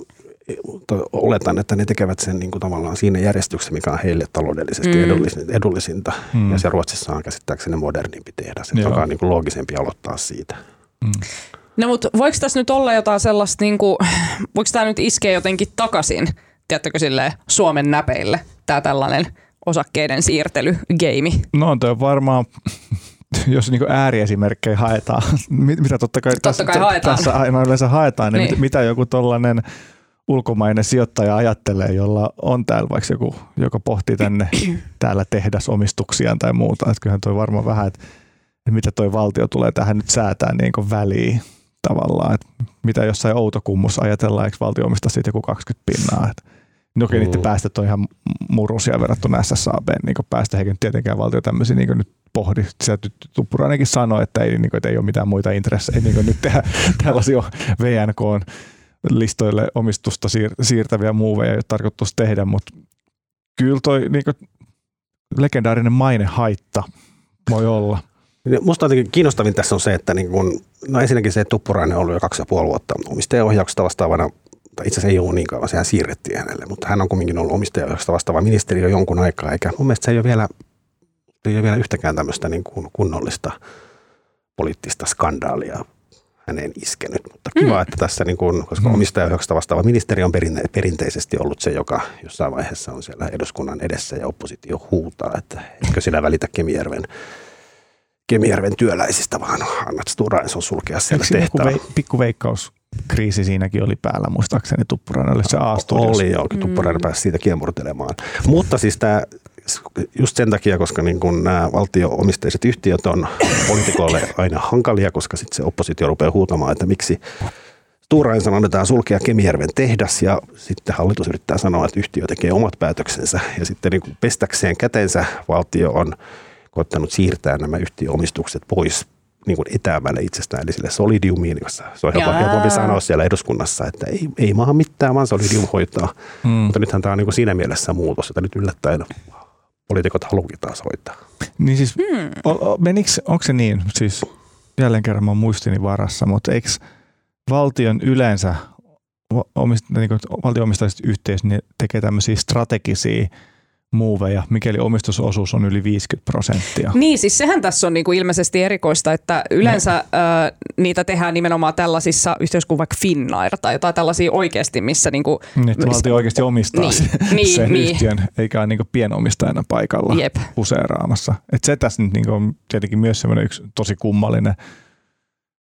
mutta oletan, että ne tekevät sen niin kuin tavallaan siinä järjestyksessä, mikä on heille taloudellisesti mm. edullisinta. Mm. Ja se Ruotsissa on käsittääkseni modernimpi tehdä. Se on niin kuin loogisempi aloittaa siitä. Mm. No mutta voiko tässä nyt olla jotain sellaista, niin kuin, voiko tämä nyt iskeä jotenkin takaisin, tiedättekö silleen, Suomen näpeille, tämä tällainen – osakkeiden siirtelygeimi? No on varmaan jos niin ääriesimerkkejä haetaan, mitä totta kai, totta tässä, kai haetaan. tässä aina yleensä haetaan, niin, niin. mitä joku tollainen ulkomainen sijoittaja ajattelee, jolla on täällä vaikka joku, joka pohtii tänne täällä tehdasomistuksiaan tai muuta. Että kyllähän toi varmaan vähän, että, että mitä toi valtio tulee tähän nyt säätää niin kuin väliin tavallaan. Että mitä jossain outokummussa ajatellaan, eikö valtio omista siitä joku 20 pinnaa. Että No okei, mm. niiden päästöt on ihan murusia verrattuna SSAB, niin päästä eikä tietenkään valtio tämmöisiä niin nyt pohdi. Se Tuppurainenkin sanoi, että ei, niin kuin, että ei ole mitään muita intressejä niin nyt tehdä tällaisia VNK listoille omistusta siir- siirtäviä muuveja ei ole tarkoitus tehdä, mutta kyllä toi niin kuin, legendaarinen mainehaitta voi olla. Musta jotenkin kiinnostavin tässä on se, että niin kun, no ensinnäkin se, että Tuppurainen on ollut jo kaksi ja puoli vuotta omistajaohjauksesta vastaavana, tai itse asiassa ei ole niin kauan, sehän siirrettiin hänelle, mutta hän on kuitenkin ollut omistajaohjauksesta vastaava ministeri jo jonkun aikaa, eikä mun mielestä se ei ole vielä, ei ole vielä yhtäkään tämmöistä niin kuin kunnollista poliittista skandaalia häneen iskenyt. Mutta kiva, mm. että tässä, niin kuin, koska mm. omistajaohjauksesta vastaava ministeri on perinte- perinteisesti ollut se, joka jossain vaiheessa on siellä eduskunnan edessä ja oppositio huutaa, että etkö sinä välitä Kemijärven Kemijärven työläisistä, vaan annat Stura on sulkea siellä tehtävä. Pikku veikkaus kriisi siinäkin oli päällä, muistaakseni Tuppurainen oli se a Oli joo, Tuppurainen mm. pääsi siitä kiemurtelemaan. Mutta siis tämä just sen takia, koska niin kun nämä valtio-omisteiset yhtiöt on poliitikoille aina hankalia, koska sitten se oppositio rupeaa huutamaan, että miksi Tuuraisen annetaan sulkea Kemijärven tehdas ja sitten hallitus yrittää sanoa, että yhtiö tekee omat päätöksensä ja sitten niin kuin pestäkseen kätensä valtio on koittanut siirtää nämä yhtiöomistukset pois niin kuin etäämälle itsestään, eli sille Solidiumiin, jossa se on helpompi sanoa siellä eduskunnassa, että ei, ei maahan mitään, vaan Solidium hoitaa. Hmm. Mutta nythän tämä on niin kuin siinä mielessä muutos, että nyt yllättäen poliitikot haluakin taas hoitaa. Niin siis, hmm. meniks, onko se niin, siis jälleen kerran mä muistini varassa, mutta eikö valtion yleensä omist, niin valtio-omistaiset yhteisöt niin tekee tämmöisiä strategisia muuveja, mikäli omistusosuus on yli 50 prosenttia. Niin, siis sehän tässä on niinku ilmeisesti erikoista, että yleensä no. ö, niitä tehdään nimenomaan tällaisissa yhteydessä kuin vaikka Finnair tai jotain tällaisia oikeasti, missä... Niinku, niin, että valtio oikeasti omistaa niin, sen, niin, sen niin. yhtiön, eikä ole niinku pienomistajana paikalla Jep. useeraamassa. Et se tässä nyt niinku on tietenkin myös semmoinen yksi tosi kummallinen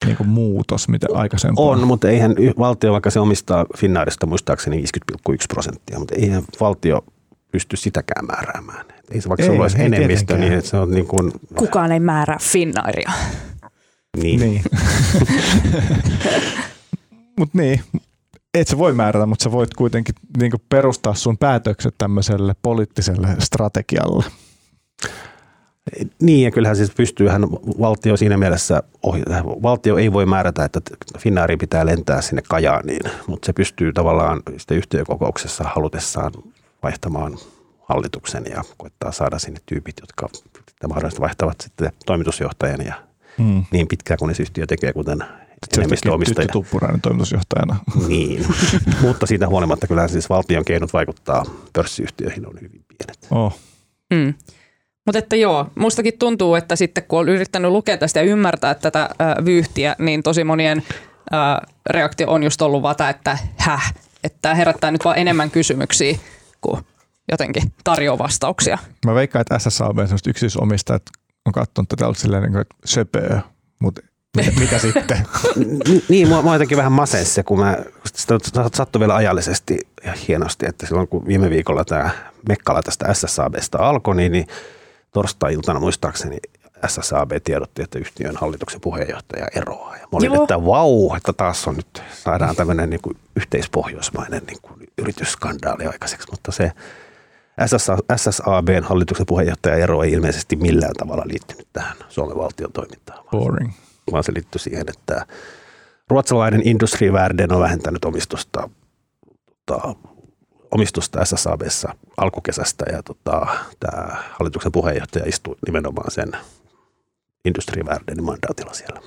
niin kuin muutos, mitä aikaisempaa. On, mutta eihän valtio, vaikka se omistaa Finnairista muistaakseni 50,1 prosenttia, mutta eihän valtio pysty sitäkään määräämään. Ei se vaikka ei, sulla olisi enemmistö, tietenkään. niin se on niin kuin... Kukaan ei määrää Finnairia. Niin. niin. mutta niin, et sä voi määrätä, mutta sä voit kuitenkin niin perustaa sun päätökset tämmöiselle poliittiselle strategialle. Niin, ja kyllähän siis pystyyhän valtio siinä mielessä, ohi, valtio ei voi määrätä, että Finnaari pitää lentää sinne Kajaaniin, mutta se pystyy tavallaan sitten yhtiökokouksessa halutessaan vaihtamaan hallituksen ja koittaa saada sinne tyypit, jotka mahdollisesti vaihtavat sitten toimitusjohtajan ja hmm. niin pitkään kuin yhtiö tekee, kuten enemmistöomistaja. Tuppurainen toimitusjohtajana. Niin, mutta siitä huolimatta kyllä siis valtion keinot vaikuttaa pörssiyhtiöihin on hyvin pienet. Oh. Hmm. Mutta että joo, mustakin tuntuu, että sitten kun on yrittänyt lukea tästä ja ymmärtää tätä äh, vyyhtiä, niin tosi monien äh, reaktio on just ollut vata, että häh, että herättää nyt vaan enemmän kysymyksiä kuin jotenkin tarjoaa vastauksia. Mä veikkaan, että SSAB semmoista yksityisomistajat on katsonut tätä ollut silleen, niin kuin, että söpöö, mutta mitä, mitä sitten? niin, mua, mua jotenkin vähän masessa, kun mä, sitä sattui vielä ajallisesti ja hienosti, että silloin kun viime viikolla tämä Mekkala tästä SSABsta alkoi, niin, niin torstai-iltana muistaakseni SSAB tiedotti, että yhtiön hallituksen puheenjohtaja eroaa. Ja mä olin, Joo. että vau, että taas on nyt, saadaan tämmöinen niin kuin yhteispohjoismainen niin kuin yritysskandaali aikaiseksi, mutta se SSABn hallituksen puheenjohtaja ero ei ilmeisesti millään tavalla liittynyt tähän Suomen valtion toimintaan. Boring. Vaan se liittyy siihen, että ruotsalainen Industrivärden on vähentänyt omistusta, tota, omistusta SSABssa alkukesästä ja tota, tämä hallituksen puheenjohtaja istui nimenomaan sen Industrivärden mandaatilla siellä.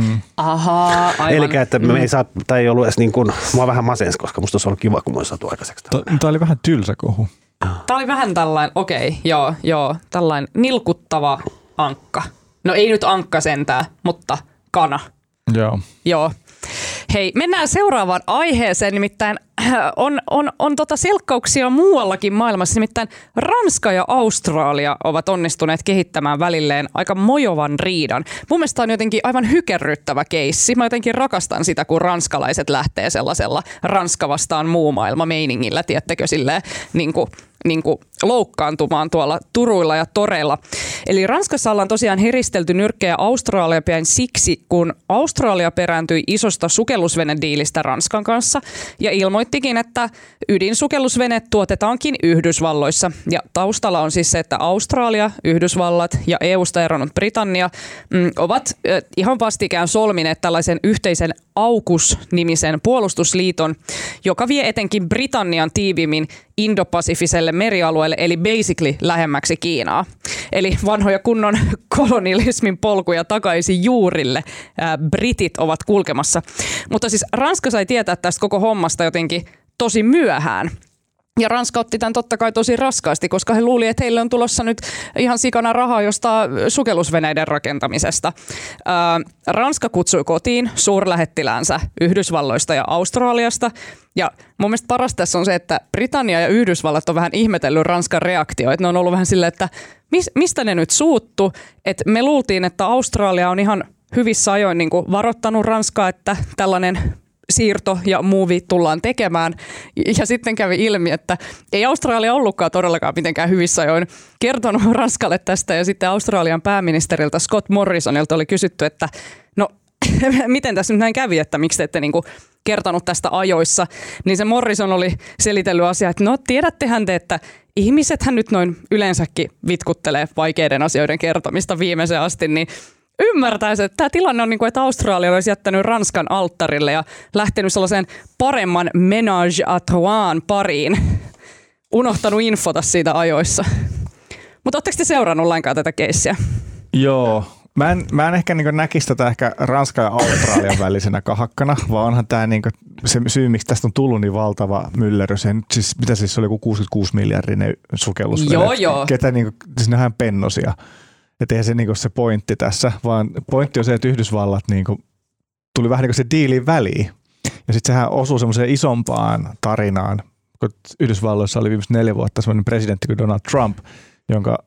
Mm. Ahaa, aivan. Eli että me mm. ei saa, tai ei ollut edes niin kuin, mua vähän masens, koska musta olisi ollut kiva, kun olisi saatu aikaiseksi. Tämä oli vähän tylsä kohu. Tämä oli vähän tällainen, okei, okay, joo, joo, tällainen nilkuttava ankka. No ei nyt ankka sentää, mutta kana. Joo. Joo. Hei, mennään seuraavaan aiheeseen, nimittäin on, on, on tota selkkauksia muuallakin maailmassa. Nimittäin Ranska ja Australia ovat onnistuneet kehittämään välilleen aika mojovan riidan. Mun mielestä on jotenkin aivan hykerryttävä keissi. Mä jotenkin rakastan sitä, kun ranskalaiset lähtee sellaisella Ranska vastaan muu maailma meiningillä, tiettekö, silleen niin kuin niin kuin loukkaantumaan tuolla turuilla ja toreilla. Eli Ranskassa ollaan tosiaan heristelty nyrkkejä Australia siksi, kun Australia perääntyi isosta sukellusvenediilistä Ranskan kanssa ja ilmoittikin, että ydinsukellusveneet tuotetaankin Yhdysvalloissa. Ja taustalla on siis se, että Australia, Yhdysvallat ja EUsta eronnut Britannia mm, ovat ihan vastikään solmineet tällaisen yhteisen AUKUS-nimisen puolustusliiton, joka vie etenkin Britannian tiivimmin Indo-Pasifiselle merialueelle, eli basically lähemmäksi Kiinaa. Eli vanhoja kunnon kolonialismin polkuja takaisin juurille britit ovat kulkemassa. Mutta siis Ranska sai tietää tästä koko hommasta jotenkin tosi myöhään. Ja Ranska otti tämän totta kai tosi raskaasti, koska he luuli, että heille on tulossa nyt ihan sikana rahaa jostain sukellusveneiden rakentamisesta. Ää, Ranska kutsui kotiin suurlähettiläänsä Yhdysvalloista ja Australiasta. Ja mun mielestä paras tässä on se, että Britannia ja Yhdysvallat on vähän ihmetellyt Ranskan reaktioita. Ne on ollut vähän silleen, että mis, mistä ne nyt suuttu? Et me luultiin, että Australia on ihan hyvissä ajoin niin varoittanut Ranskaa, että tällainen siirto ja muuvi tullaan tekemään. Ja sitten kävi ilmi, että ei Australia ollutkaan todellakaan mitenkään hyvissä ajoin kertonut Ranskalle tästä. Ja sitten Australian pääministeriltä Scott Morrisonilta oli kysytty, että no miten tässä nyt näin kävi, että miksi te ette niin kuin kertonut tästä ajoissa, niin se Morrison oli selitellyt asiaa, että no tiedättehän te, että ihmisethän nyt noin yleensäkin vitkuttelee vaikeiden asioiden kertomista viimeiseen asti, niin ymmärtäisi, että tämä tilanne on niin kuin, että Australia olisi jättänyt Ranskan alttarille ja lähtenyt sellaiseen paremman menage à trois pariin. Unohtanut infota siitä ajoissa. Mutta oletteko te seurannut lainkaan tätä keissiä? Joo, Mä en, mä en ehkä niin näkisi tätä ehkä Ranskan ja Australian välisenä kahakkana, vaan onhan tämä niin se syy, miksi tästä on tullut niin valtava myllerry. Se, siis, mitä siis oli joku 66 miljardinen sukellus. Joo, joo. Ketä niin kuin, siis pennosia. Että eihän se niin se pointti tässä, vaan pointti on se, että Yhdysvallat niin kuin, tuli vähän niin kuin se diilin väliin. Ja sitten sehän osuu semmoiseen isompaan tarinaan, kun Yhdysvalloissa oli viimeiset neljä vuotta semmoinen presidentti kuin Donald Trump, jonka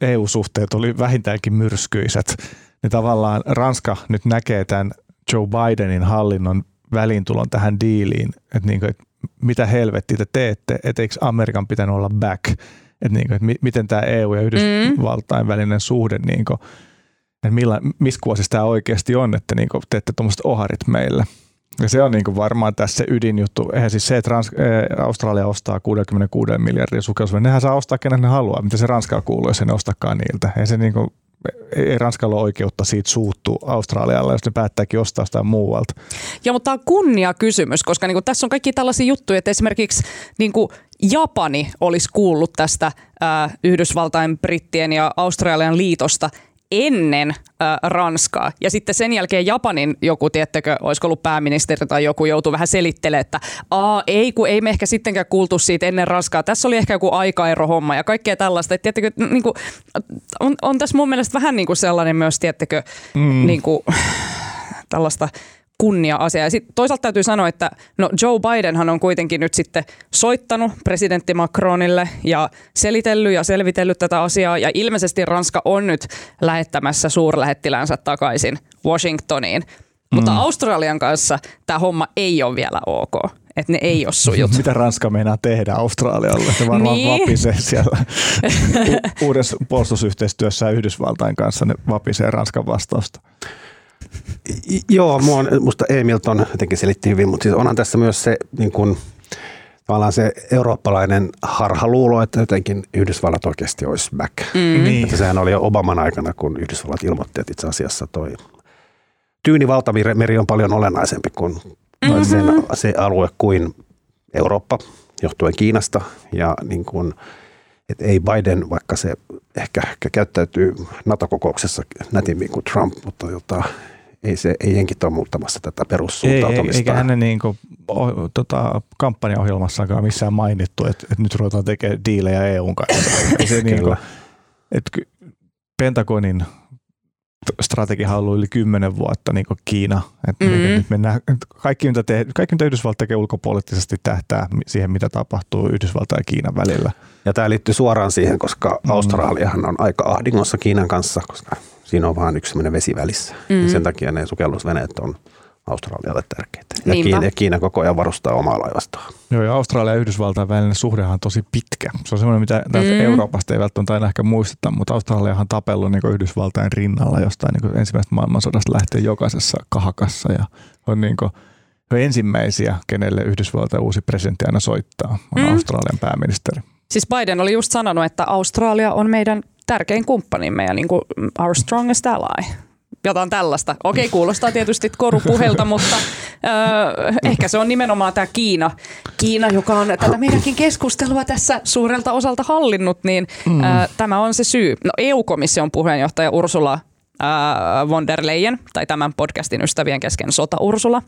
EU-suhteet oli vähintäänkin myrskyiset. Niin tavallaan Ranska nyt näkee tämän Joe Bidenin hallinnon väliintulon tähän diiliin, että, niin kuin, että mitä helvettiä te teette, että eikö Amerikan pitänyt olla back että, niin kuin, että miten tämä EU ja Yhdysvaltain mm. välinen suhde, niin kuin, että millä, missä kuosissa tämä oikeasti on, että niin kuin, teette tuommoiset oharit meille. Ja se on niin kuin varmaan tässä se ydinjuttu. Eihän siis se, että Rans- Australia ostaa 66 miljardia sukellusvene, nehän saa ostaa kenen ne haluaa. Mitä se Ranskalla kuuluu, jos ne ostakaan niiltä. Ei se niin kuin, ei Ranskalla ole oikeutta siitä suuttua Australialle, jos ne päättääkin ostaa sitä muualta. Ja mutta tämä on kunnia kysymys, koska niin kuin, tässä on kaikki tällaisia juttuja, että esimerkiksi niin kuin Japani olisi kuullut tästä Yhdysvaltain, Brittien ja Australian liitosta ennen äh, Ranskaa. Ja sitten sen jälkeen Japanin joku, tiettekö, olisiko ollut pääministeri tai joku joutuu vähän selittelemään, että Aa, ei, kun ei me ehkä sittenkään kuultu siitä ennen Ranskaa. Tässä oli ehkä joku aikaerohomma ja kaikkea tällaista. Että, tiettekö, niin kuin, on, on tässä mun mielestä vähän niin kuin sellainen myös, tiettekö, mm. niin kuin, tällaista kunnia-asia. Ja sit toisaalta täytyy sanoa, että no Joe Bidenhan on kuitenkin nyt sitten soittanut presidentti Macronille ja selitellyt ja selvitellyt tätä asiaa. Ja ilmeisesti Ranska on nyt lähettämässä suurlähettilänsä takaisin Washingtoniin. Mutta mm. Australian kanssa tämä homma ei ole vielä ok. Että ne ei ole sujut. Mitä Ranska meinaa tehdä Australialle? Se varmaan niin. vapisee siellä U- uudessa puolustusyhteistyössä Yhdysvaltain kanssa. Ne vapisee Ranskan vastausta. Joo, mua on, musta Emilton jotenkin selitti hyvin, mutta siis onhan tässä myös se niin kuin, tavallaan se eurooppalainen harhaluulo, että jotenkin Yhdysvallat oikeasti olisi back. Mm. Niin. Että sehän oli jo Obaman aikana, kun Yhdysvallat ilmoitti, että itse asiassa toi tyyni valtameri on paljon olennaisempi kuin mm-hmm. sen, se alue kuin Eurooppa, johtuen Kiinasta. Ja niin kuin, että ei Biden, vaikka se ehkä, ehkä käyttäytyy NATO-kokouksessa nätimmin kuin Trump, mutta jota, ei, se, ei jenkit ole muuttamassa tätä perussuuntautumista. Ei, eikä hänen niin kuin, o, tota, kampanjaohjelmassakaan missään mainittu, että, että nyt ruvetaan tekemään diilejä EUn kanssa. ei se, niin kuin, että Pentagonin strategia on ollut yli kymmenen vuotta niin kuin Kiina. Että mm. nyt mennään, kaikki, mitä te, kaikki, mitä Yhdysvallat tekee ulkopoliittisesti, tähtää siihen, mitä tapahtuu Yhdysvaltain ja Kiinan välillä. Ja tämä liittyy suoraan siihen, koska mm. Australiahan on aika ahdingossa Kiinan kanssa, koska siinä on vain yksi sellainen vesi välissä. Mm. Ja sen takia ne sukellusveneet on Australialle tärkeitä. Ja Kiina, ja Kiina koko ajan varustaa omaa laivastoa. Joo, ja Australia ja Yhdysvaltain välinen suhdehan on tosi pitkä. Se on semmoinen, mitä täältä mm. Euroopasta ei välttämättä aina ehkä muisteta, mutta Australiahan on tapellut niin Yhdysvaltain rinnalla jostain niin ensimmäisestä maailmansodasta lähtien jokaisessa kahakassa ja on niin kuin, ensimmäisiä, kenelle Yhdysvaltain uusi presidentti aina soittaa, on mm. Australian pääministeri. Siis Biden oli just sanonut, että Australia on meidän tärkein kumppanimme ja niin kuin our strongest ally jotain tällaista. Okei, kuulostaa tietysti korupuhelta, mutta ö, ehkä se on nimenomaan tämä Kiina. Kiina, joka on tätä meidänkin keskustelua tässä suurelta osalta hallinnut, niin mm. ö, tämä on se syy. No EU-komission puheenjohtaja Ursula von der Leyen, tai tämän podcastin ystävien kesken Sota Ursula,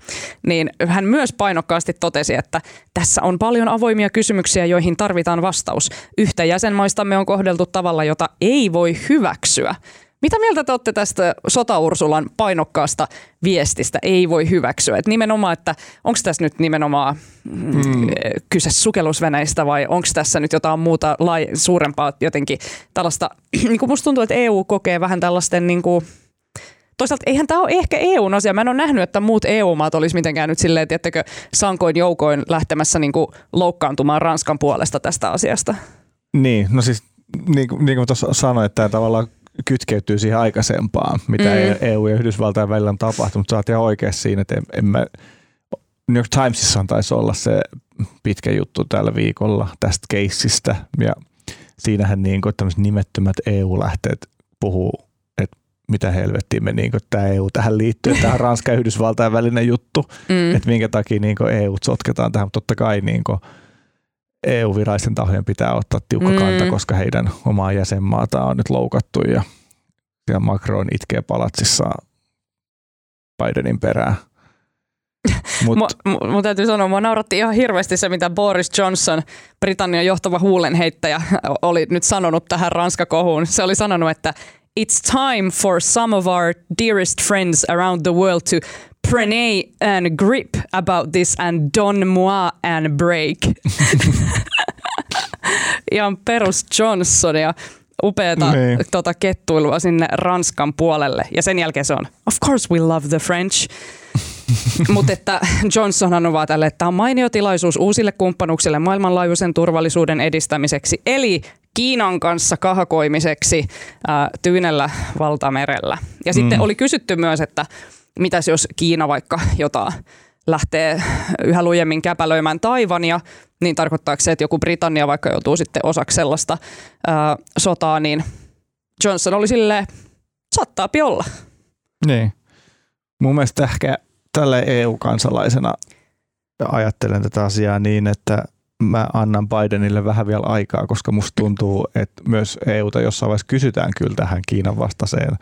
niin hän myös painokkaasti totesi, että tässä on paljon avoimia kysymyksiä, joihin tarvitaan vastaus. Yhtä jäsenmaistamme on kohdeltu tavalla, jota ei voi hyväksyä. Mitä mieltä te olette tästä Sota-Ursulan painokkaasta viestistä, ei voi hyväksyä? Et nimenomaan, että onko tässä nyt nimenomaan mm. kyse sukellusveneistä vai onko tässä nyt jotain muuta lai, suurempaa jotenkin tällaista, niin kuin musta tuntuu, että EU kokee vähän tällaisten niin kuin, Toisaalta eihän tämä ole ehkä EUn asia. Mä en ole nähnyt, että muut EU-maat olisi mitenkään nyt silleen, että sankoin joukoin lähtemässä niin kuin loukkaantumaan Ranskan puolesta tästä asiasta. Niin, no siis niin kuin, niin kuin tuossa sanoin, että tämä tavallaan kytkeytyy siihen aikaisempaan, mitä mm. EU ja Yhdysvaltain välillä on tapahtunut. Sä oot ihan oikeassa siinä, että en mä, New York Timesissa taisi olla se pitkä juttu tällä viikolla tästä keissistä ja siinähän niin kuin nimettömät EU-lähteet puhuu, että mitä helvettiä me niin kuin, tämä EU tähän liittyy, tähän Ranska ja Yhdysvaltain välinen juttu, mm. että minkä takia niin kuin EU sotketaan tähän, mutta totta kai niin kuin, EU-viraisten tahojen pitää ottaa tiukka mm. kanta, koska heidän omaa jäsenmaata on nyt loukattu ja, ja Macron itkee palatsissa Bidenin perään. Mut. Mun täytyy sanoa, mua nauratti ihan hirveästi se, mitä Boris Johnson, Britannian johtava huulenheittäjä, oli nyt sanonut tähän Ranska-kohuun. Se oli sanonut, että It's time for some of our dearest friends around the world to prenay and grip about this and don moi and break. Ihan perus Johnsonia upeata niin. tota, kettuilua sinne Ranskan puolelle. Ja sen jälkeen se on, of course we love the French. Mutta että Johnson on vaan tälle, että tämä on mainio tilaisuus uusille kumppanuuksille maailmanlaajuisen turvallisuuden edistämiseksi, eli Kiinan kanssa kahakoimiseksi ää, Tyynellä valtamerellä. Ja mm. sitten oli kysytty myös, että mitäs jos Kiina vaikka jotain lähtee yhä lujemmin käpälöimään Taivania, niin tarkoittaako se, että joku Britannia vaikka joutuu sitten osaksi sellaista ää, sotaa, niin Johnson oli silleen, saattaa olla. Niin. Mun mielestä ehkä tälle EU-kansalaisena ajattelen tätä asiaa niin, että mä annan Bidenille vähän vielä aikaa, koska musta tuntuu, että myös EUta jossain vaiheessa kysytään kyllä tähän Kiinan vastaiseen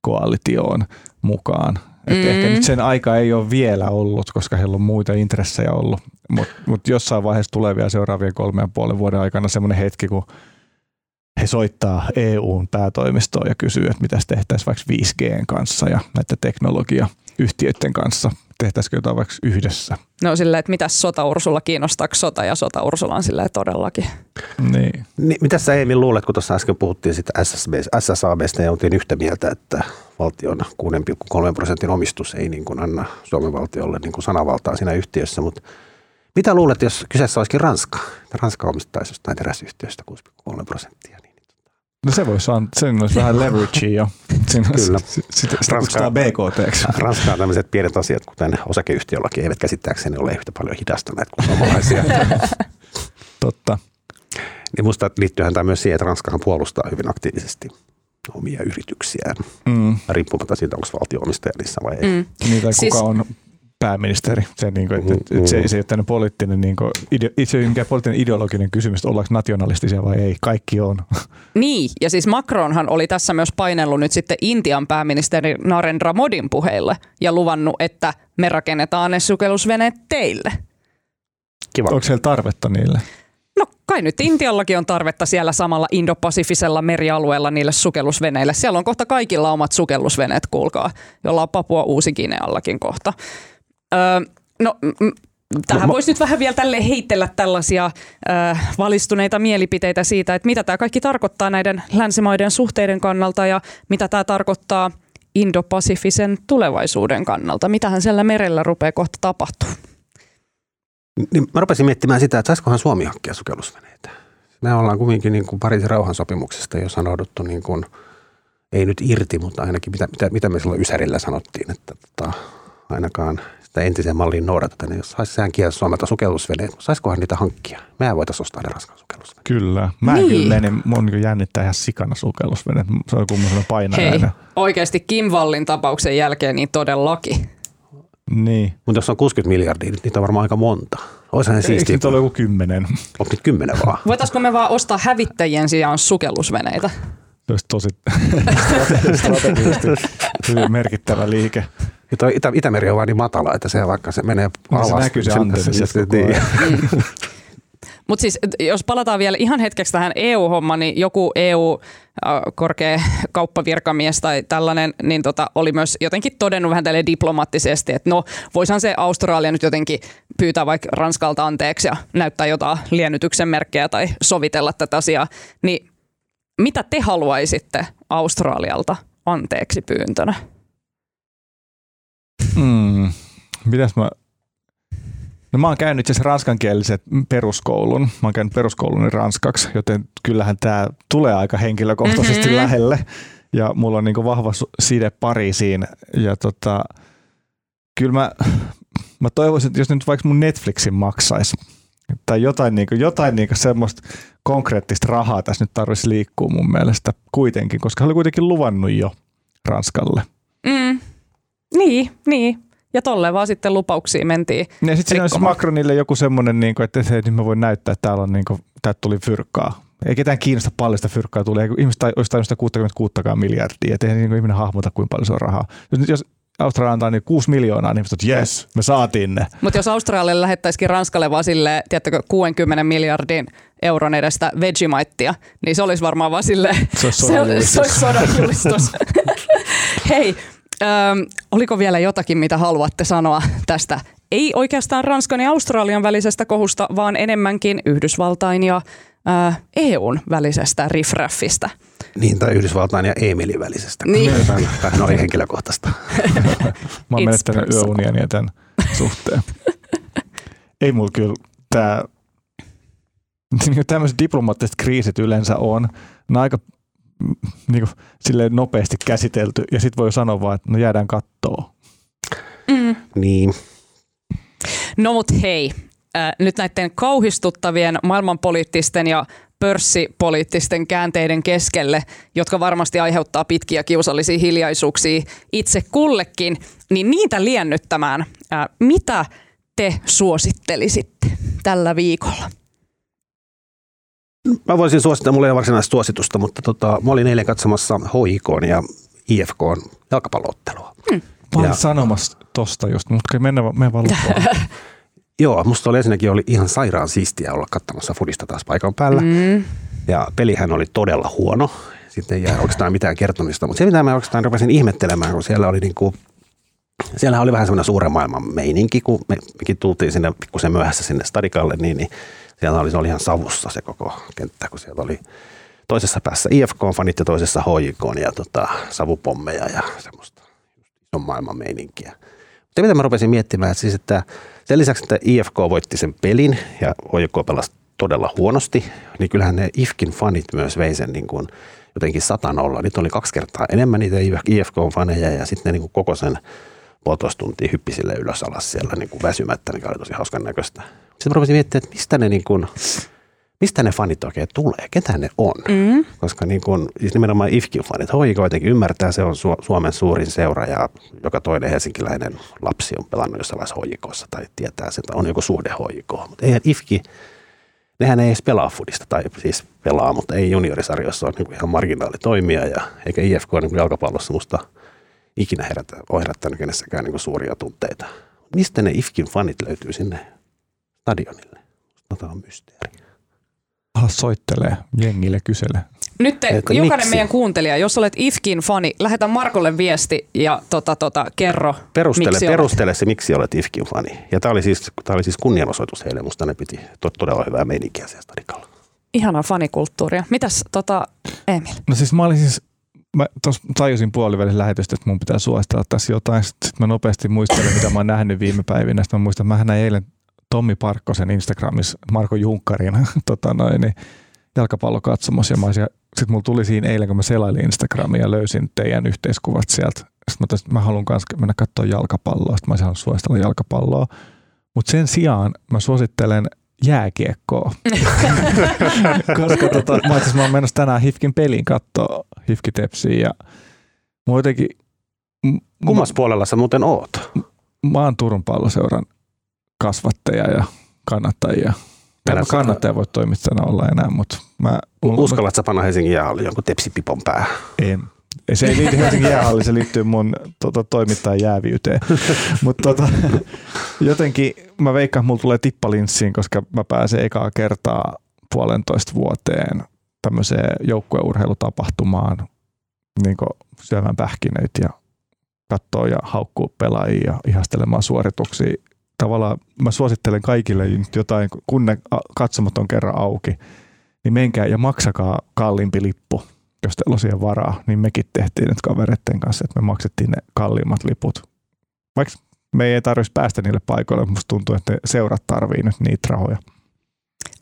koalitioon mukaan. Et mm. Ehkä nyt sen aika ei ole vielä ollut, koska heillä on muita intressejä ollut, mutta mut jossain vaiheessa tulee vielä seuraavien kolmen ja puolen vuoden aikana semmoinen hetki, kun he soittaa EUn päätoimistoon ja kysyy, että mitä tehtäisiin vaikka 5Gn kanssa ja näiden teknologiayhtiöiden kanssa. Tehtäisikö jotain vaikka yhdessä? No silleen, että mitä sota Ursula kiinnostaako sota ja sota Ursula on silleen todellakin. Niin. niin mitä sä Emil luulet, kun tuossa äsken puhuttiin sitä SSB, SSABstä ja oltiin yhtä mieltä, että valtion 6,3 prosentin omistus ei niin kuin anna Suomen valtiolle niin kuin sanavaltaa siinä yhtiössä, mutta mitä luulet, jos kyseessä olisikin Ranska? Että Ranska omistaisi jostain teräsyhtiöstä 6,3 prosenttia. No se voisi olla, sen olisi vähän leverage jo. Siinä Kyllä. Sitä, sitä Ranska, BKT. Ranska on tämmöiset pienet asiat, kuten osakeyhtiöllakin, eivät käsittääkseni ole yhtä paljon hidastaneet kuin suomalaisia. Totta. Niin musta liittyyhän tämä myös siihen, että Ranskahan puolustaa hyvin aktiivisesti omia yrityksiään, mm. riippumatta siitä, onko valtio omistaja niissä vai ei. Mm. Niin, tai siis, kuka on pääministeri. Se, niin kuin, että, mm, että se, se ei ole poliittinen, niin kuin, itse mikään poliittinen ideologinen kysymys, että ollaanko nationalistisia vai ei. Kaikki on. Niin, ja siis Macronhan oli tässä myös painellut nyt sitten Intian pääministeri Narendra Modin puheille ja luvannut, että me rakennetaan ne sukellusveneet teille. Kiva. Onko siellä tarvetta niille? No kai nyt Intiallakin on tarvetta siellä samalla Indo-Pasifisella merialueella niille sukellusveneille. Siellä on kohta kaikilla omat sukellusveneet, kuulkaa, jolla on Papua Uusi Gineallakin kohta. Öö, no, m- tähän voisi nyt vähän vielä tälle heitellä tällaisia äh, valistuneita mielipiteitä siitä, että mitä tämä kaikki tarkoittaa näiden länsimaiden suhteiden kannalta ja mitä tämä tarkoittaa Indo-Pasifisen tulevaisuuden kannalta. Mitähän siellä merellä rupeaa kohta tapahtuu? Niin mä rupesin miettimään sitä, että saisikohan Suomi hankkia sukellusveneitä. Me ollaan kuitenkin niin kuin Pariisin rauhansopimuksesta jo sanouduttu niin kuin, ei nyt irti, mutta ainakin mitä, mitä, mitä me silloin Ysärillä sanottiin, että tota, ainakaan sitä entisen malliin noudatetaan. Niin jos saisi sehän kieltä Suomelta sukellusveneet, saisikohan niitä hankkia? Mehän voitaisiin ostaa ne Ranskan sukellusveneet. Kyllä. Mä niin. kyllä menin, mun niin jännittää ihan sikana sukellusveneet. Se on kummin painajainen. Hei, oikeasti Kim Wallin tapauksen jälkeen niin todellakin. Niin. Mutta jos on 60 miljardia, niin niitä on varmaan aika monta. Olisihan ne siistiä. Eikö joku kymmenen? Onko nyt kymmenen vaan? Voitaisiko me vaan ostaa hävittäjien sijaan sukellusveneitä? Se olisi tosi strategisesti hyvin merkittävä liike. Ja toi Itä- Itämeri on vaan niin matala, että se vaikka se menee no, alas. Se näkyy se antennissa koko ajan. Mutta siis jos palataan vielä ihan hetkeksi tähän EU-hommaan, niin joku EU-korkea kauppavirkamies tai tällainen, niin tota, oli myös jotenkin todennut vähän tälle diplomaattisesti, että no voisihan se Australia nyt jotenkin pyytää vaikka Ranskalta anteeksi ja näyttää jotain liennytyksen merkkejä tai sovitella tätä asiaa. Niin mitä te haluaisitte Australialta anteeksi pyyntönä? Mm. Mitäs mä No mä oon käynyt itse ranskankielisen peruskoulun. Mä oon käynyt peruskoulun ranskaksi, joten kyllähän tämä tulee aika henkilökohtaisesti mm-hmm. lähelle. Ja mulla on niinku vahva side Pariisiin. Ja tota, kyllä mä, mä toivoisin, että jos nyt vaikka mun Netflixin maksaisi, tai jotain, niinku, jotain niinku semmoista konkreettista rahaa tässä nyt tarvitsisi liikkua mun mielestä kuitenkin, koska hän oli kuitenkin luvannut jo Ranskalle. Mm. Niin, niin. Ja tolle vaan sitten lupauksiin mentiin Ja sitten siinä olisi Macronille joku semmoinen, niin kuin, että se, nyt mä voin näyttää, että täällä on, niin kuin, täältä tuli fyrkkaa. Ei ketään kiinnosta paljon sitä fyrkkaa tulee. Ihmiset olisi tainnut sitä 66 miljardia. Että ei niin ihminen hahmota, kuinka paljon se on rahaa. Jos, jos Australia antaa niin 6 miljoonaa, niin että yes, me saatiin ne. Mutta jos Australialle lähettäisikin Ranskalle vaan sille, tiedättekö, 60 miljardin euron edestä Vegemaittia, niin se olisi varmaan vaan sille, se olisi se olisi sodan julistus. Hei, Öö, oliko vielä jotakin, mitä haluatte sanoa tästä? Ei oikeastaan Ranskan ja Australian välisestä kohusta, vaan enemmänkin Yhdysvaltain ja öö, EUn välisestä riffraffista. Niin, tai Yhdysvaltain ja Emilin välisestä. Niin. Tämähän oli henkilökohtaista. Mä oon menettänyt yöunien tämän suhteen. Ei mulla kyllä tämä niin tämmöiset diplomaattiset kriisit yleensä on, ne on aika niin kuin, silleen nopeasti käsitelty ja sitten voi sanoa vaan, että no jäädään kattoo. Mm. Niin. No mut hei, äh, nyt näiden kauhistuttavien maailmanpoliittisten ja pörssipoliittisten käänteiden keskelle, jotka varmasti aiheuttaa pitkiä kiusallisia hiljaisuuksia itse kullekin, niin niitä liennyttämään, äh, mitä te suosittelisitte tällä viikolla? Mä voisin suosittaa, mulla ei ole varsinaista suositusta, mutta tota, mä olin eilen katsomassa HIK ja IFK jalkapalloottelua. Hmm. Mä olin ja, sanomassa tosta just, mutta mennä, mennä vaan Joo, musta oli ensinnäkin oli ihan sairaan siistiä olla katsomassa Fudista taas paikan päällä. Mm. Ja pelihän oli todella huono. Sitten ei jää oikeastaan mitään kertomista. Mutta se, mitä mä oikeastaan rupesin ihmettelemään, kun siellä oli niin kuin, siellä oli vähän semmoinen suuren maailman meininki, kun me, mekin tultiin sinne pikkusen myöhässä sinne stadikalle, niin, niin siellä oli, se oli ihan savussa se koko kenttä, kun siellä oli toisessa päässä IFK-fanit ja toisessa HJK ja tota, savupommeja ja semmoista ison maailman meininkiä. Mutta mitä mä rupesin miettimään, että, siis, että sen lisäksi, että IFK voitti sen pelin ja HJK pelasi todella huonosti, niin kyllähän ne IFKin fanit myös vei sen niin kuin jotenkin satanolla. Niitä oli kaksi kertaa enemmän niitä IFK-faneja ja sitten ne niin kuin koko sen puolitoista tuntia hyppisille ylös alas siellä niin kuin väsymättä, mikä oli tosi hauskan näköistä. Sitten mä rupesin miettimään, että mistä ne, niin kuin, mistä ne fanit oikein tulee, ketä ne on. Mm. Koska niin kuin, siis nimenomaan IFKin fanit, HJK jotenkin ymmärtää, se on Su- Suomen suurin seura ja joka toinen helsinkiläinen lapsi on pelannut jossain vaiheessa HJKssa tai tietää, että on joku suhde HJK. Mutta eihän IFKI, nehän ei edes pelaa fudista, tai siis pelaa, mutta ei juniorisarjoissa ole niin ihan marginaali toimia, ja eikä IFK niin jalkapallossa musta – ikinä herätä, ole herättänyt kenessäkään niin suuria tunteita. Mistä ne IFKin fanit löytyy sinne stadionille? Tämä on mysteeri. soittelee jengille, kysele. Nyt te, jokainen miksi? meidän kuuntelija, jos olet Ifkin fani, lähetä Markolle viesti ja tota, tota, kerro, perustele, miksi perustele olet. se, miksi olet Ifkin fani. Ja tämä oli siis, tää oli siis kunnianosoitus heille, musta ne piti todella hyvää meininkiä siellä stadikalla. Ihanaa fanikulttuuria. Mitäs tota, Emil? No siis mä olin siis mä tos tajusin puolivälissä lähetystä, että mun pitää suositella tässä jotain. Sitten mä nopeasti muistelen, mitä mä oon nähnyt viime päivinä. Sitten mä muistan, että mä näin eilen Tommi Parkkosen Instagramissa Marko Junkkarin tota noin, niin jalkapallokatsomus. Ja sitten mulla tuli siinä eilen, kun mä selailin Instagramia ja löysin teidän yhteiskuvat sieltä. Sitten mä, tosin, mä haluan myös mennä katsoa jalkapalloa. Sitten mä olisin suositella jalkapalloa. Mutta sen sijaan mä suosittelen jääkiekkoa. Koska tota, mä, mä oon menossa tänään Hifkin pelin katsoa Hifki Tepsiin ja mä jotenkin... Kummas puolella sä muuten oot? Mä oon Turun palloseuran kasvattaja ja kannattajia. Tänä kannattaja voi toimittajana olla enää, mutta mä... Uskallatko sä panna Helsingin jäähalli jonkun tepsipipon päähän? En. Se ei liity Helsingin jäähalli, se liittyy mun tota, toimittajan jääviyteen. Mutta tota, jotenkin mä veikkaan, että mulla tulee tippalinssiin, koska mä pääsen ekaa kertaa puolentoista vuoteen tämmöiseen joukkueurheilutapahtumaan niin syömään pähkinöitä ja katsoa ja haukkuu pelaajia ja ihastelemaan suorituksia. Tavallaan mä suosittelen kaikille jotain, kun ne katsomot on kerran auki, niin menkää ja maksakaa kalliimpi lippu, jos teillä on siihen varaa. Niin mekin tehtiin nyt kavereiden kanssa, että me maksettiin ne kalliimmat liput. Vaikka me ei tarvitsisi päästä niille paikoille, musta tuntuu, että seurat tarvii nyt niitä rahoja.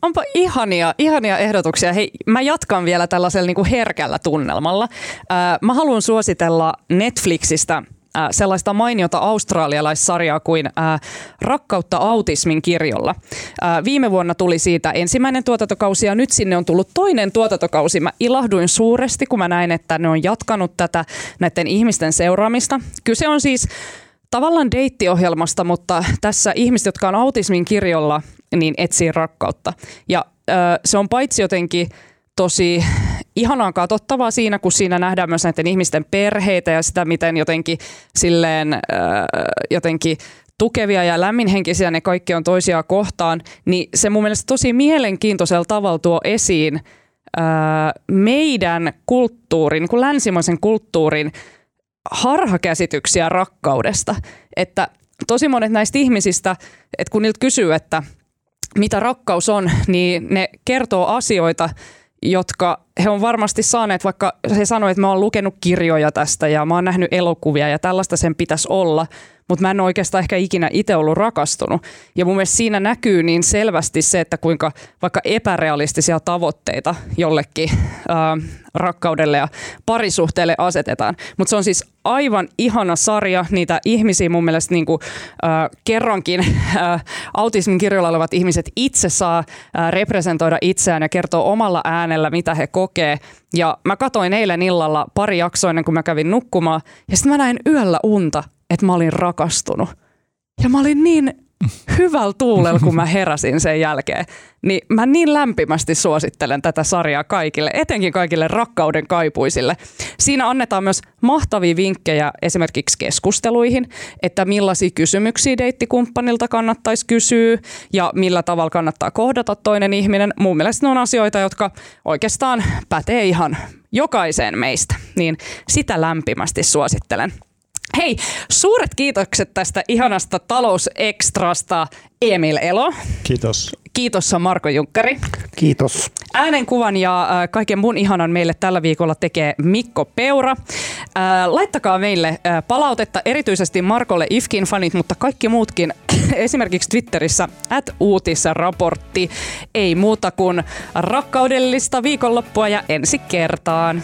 Onpa ihania, ihania ehdotuksia. Hei, mä jatkan vielä tällaisella niin kuin herkällä tunnelmalla. Äh, mä haluan suositella Netflixistä äh, sellaista mainiota australialaissarjaa kuin äh, Rakkautta autismin kirjolla. Äh, viime vuonna tuli siitä ensimmäinen tuotantokausi ja nyt sinne on tullut toinen tuotantokausi. Mä ilahduin suuresti, kun mä näin, että ne on jatkanut tätä näiden ihmisten seuraamista. Kyse on siis tavallaan deittiohjelmasta, mutta tässä ihmiset, jotka on autismin kirjolla, niin etsii rakkautta. Ja ö, se on paitsi jotenkin tosi ihanaa katsottavaa siinä, kun siinä nähdään myös näiden ihmisten perheitä ja sitä, miten jotenkin silleen ö, jotenkin tukevia ja lämminhenkisiä ne kaikki on toisiaan kohtaan, niin se mun mielestä tosi mielenkiintoisella tavalla tuo esiin ö, meidän kulttuurin, niin kuin länsimaisen kulttuurin harhakäsityksiä rakkaudesta. Että tosi monet näistä ihmisistä, että kun niiltä kysyy, että mitä rakkaus on, niin ne kertoo asioita, jotka he on varmasti saaneet, vaikka he sanoivat, että mä oon lukenut kirjoja tästä ja mä oon nähnyt elokuvia ja tällaista sen pitäisi olla, mutta mä en oikeastaan ehkä ikinä itse ollut rakastunut. Ja mun mielestä siinä näkyy niin selvästi se, että kuinka vaikka epärealistisia tavoitteita jollekin äh, rakkaudelle ja parisuhteelle asetetaan. Mutta se on siis aivan ihana sarja. Niitä ihmisiä mun mielestä niin kuin, kerrankin äh, autismin kirjoilla olevat ihmiset itse saa äh, representoida itseään ja kertoa omalla äänellä, mitä he kokee. Ja mä katoin eilen illalla pari jaksoa ennen kuin mä kävin nukkumaan. Ja sitten mä näin yöllä unta että mä olin rakastunut. Ja mä olin niin hyvällä tuulella, kun mä heräsin sen jälkeen. Niin mä niin lämpimästi suosittelen tätä sarjaa kaikille, etenkin kaikille rakkauden kaipuisille. Siinä annetaan myös mahtavia vinkkejä esimerkiksi keskusteluihin, että millaisia kysymyksiä deittikumppanilta kannattaisi kysyä ja millä tavalla kannattaa kohdata toinen ihminen. Mun mielestä ne on asioita, jotka oikeastaan pätee ihan jokaiseen meistä. Niin sitä lämpimästi suosittelen. Hei, suuret kiitokset tästä ihanasta talousekstrasta Emil Elo. Kiitos. Kiitos Marko Junkkari. Kiitos. Äänenkuvan ja äh, kaiken mun ihanan meille tällä viikolla tekee Mikko Peura. Äh, laittakaa meille äh, palautetta erityisesti Markolle Ifkin fanit, mutta kaikki muutkin esimerkiksi Twitterissä at uutisraportti. Ei muuta kuin rakkaudellista viikonloppua ja ensi kertaan.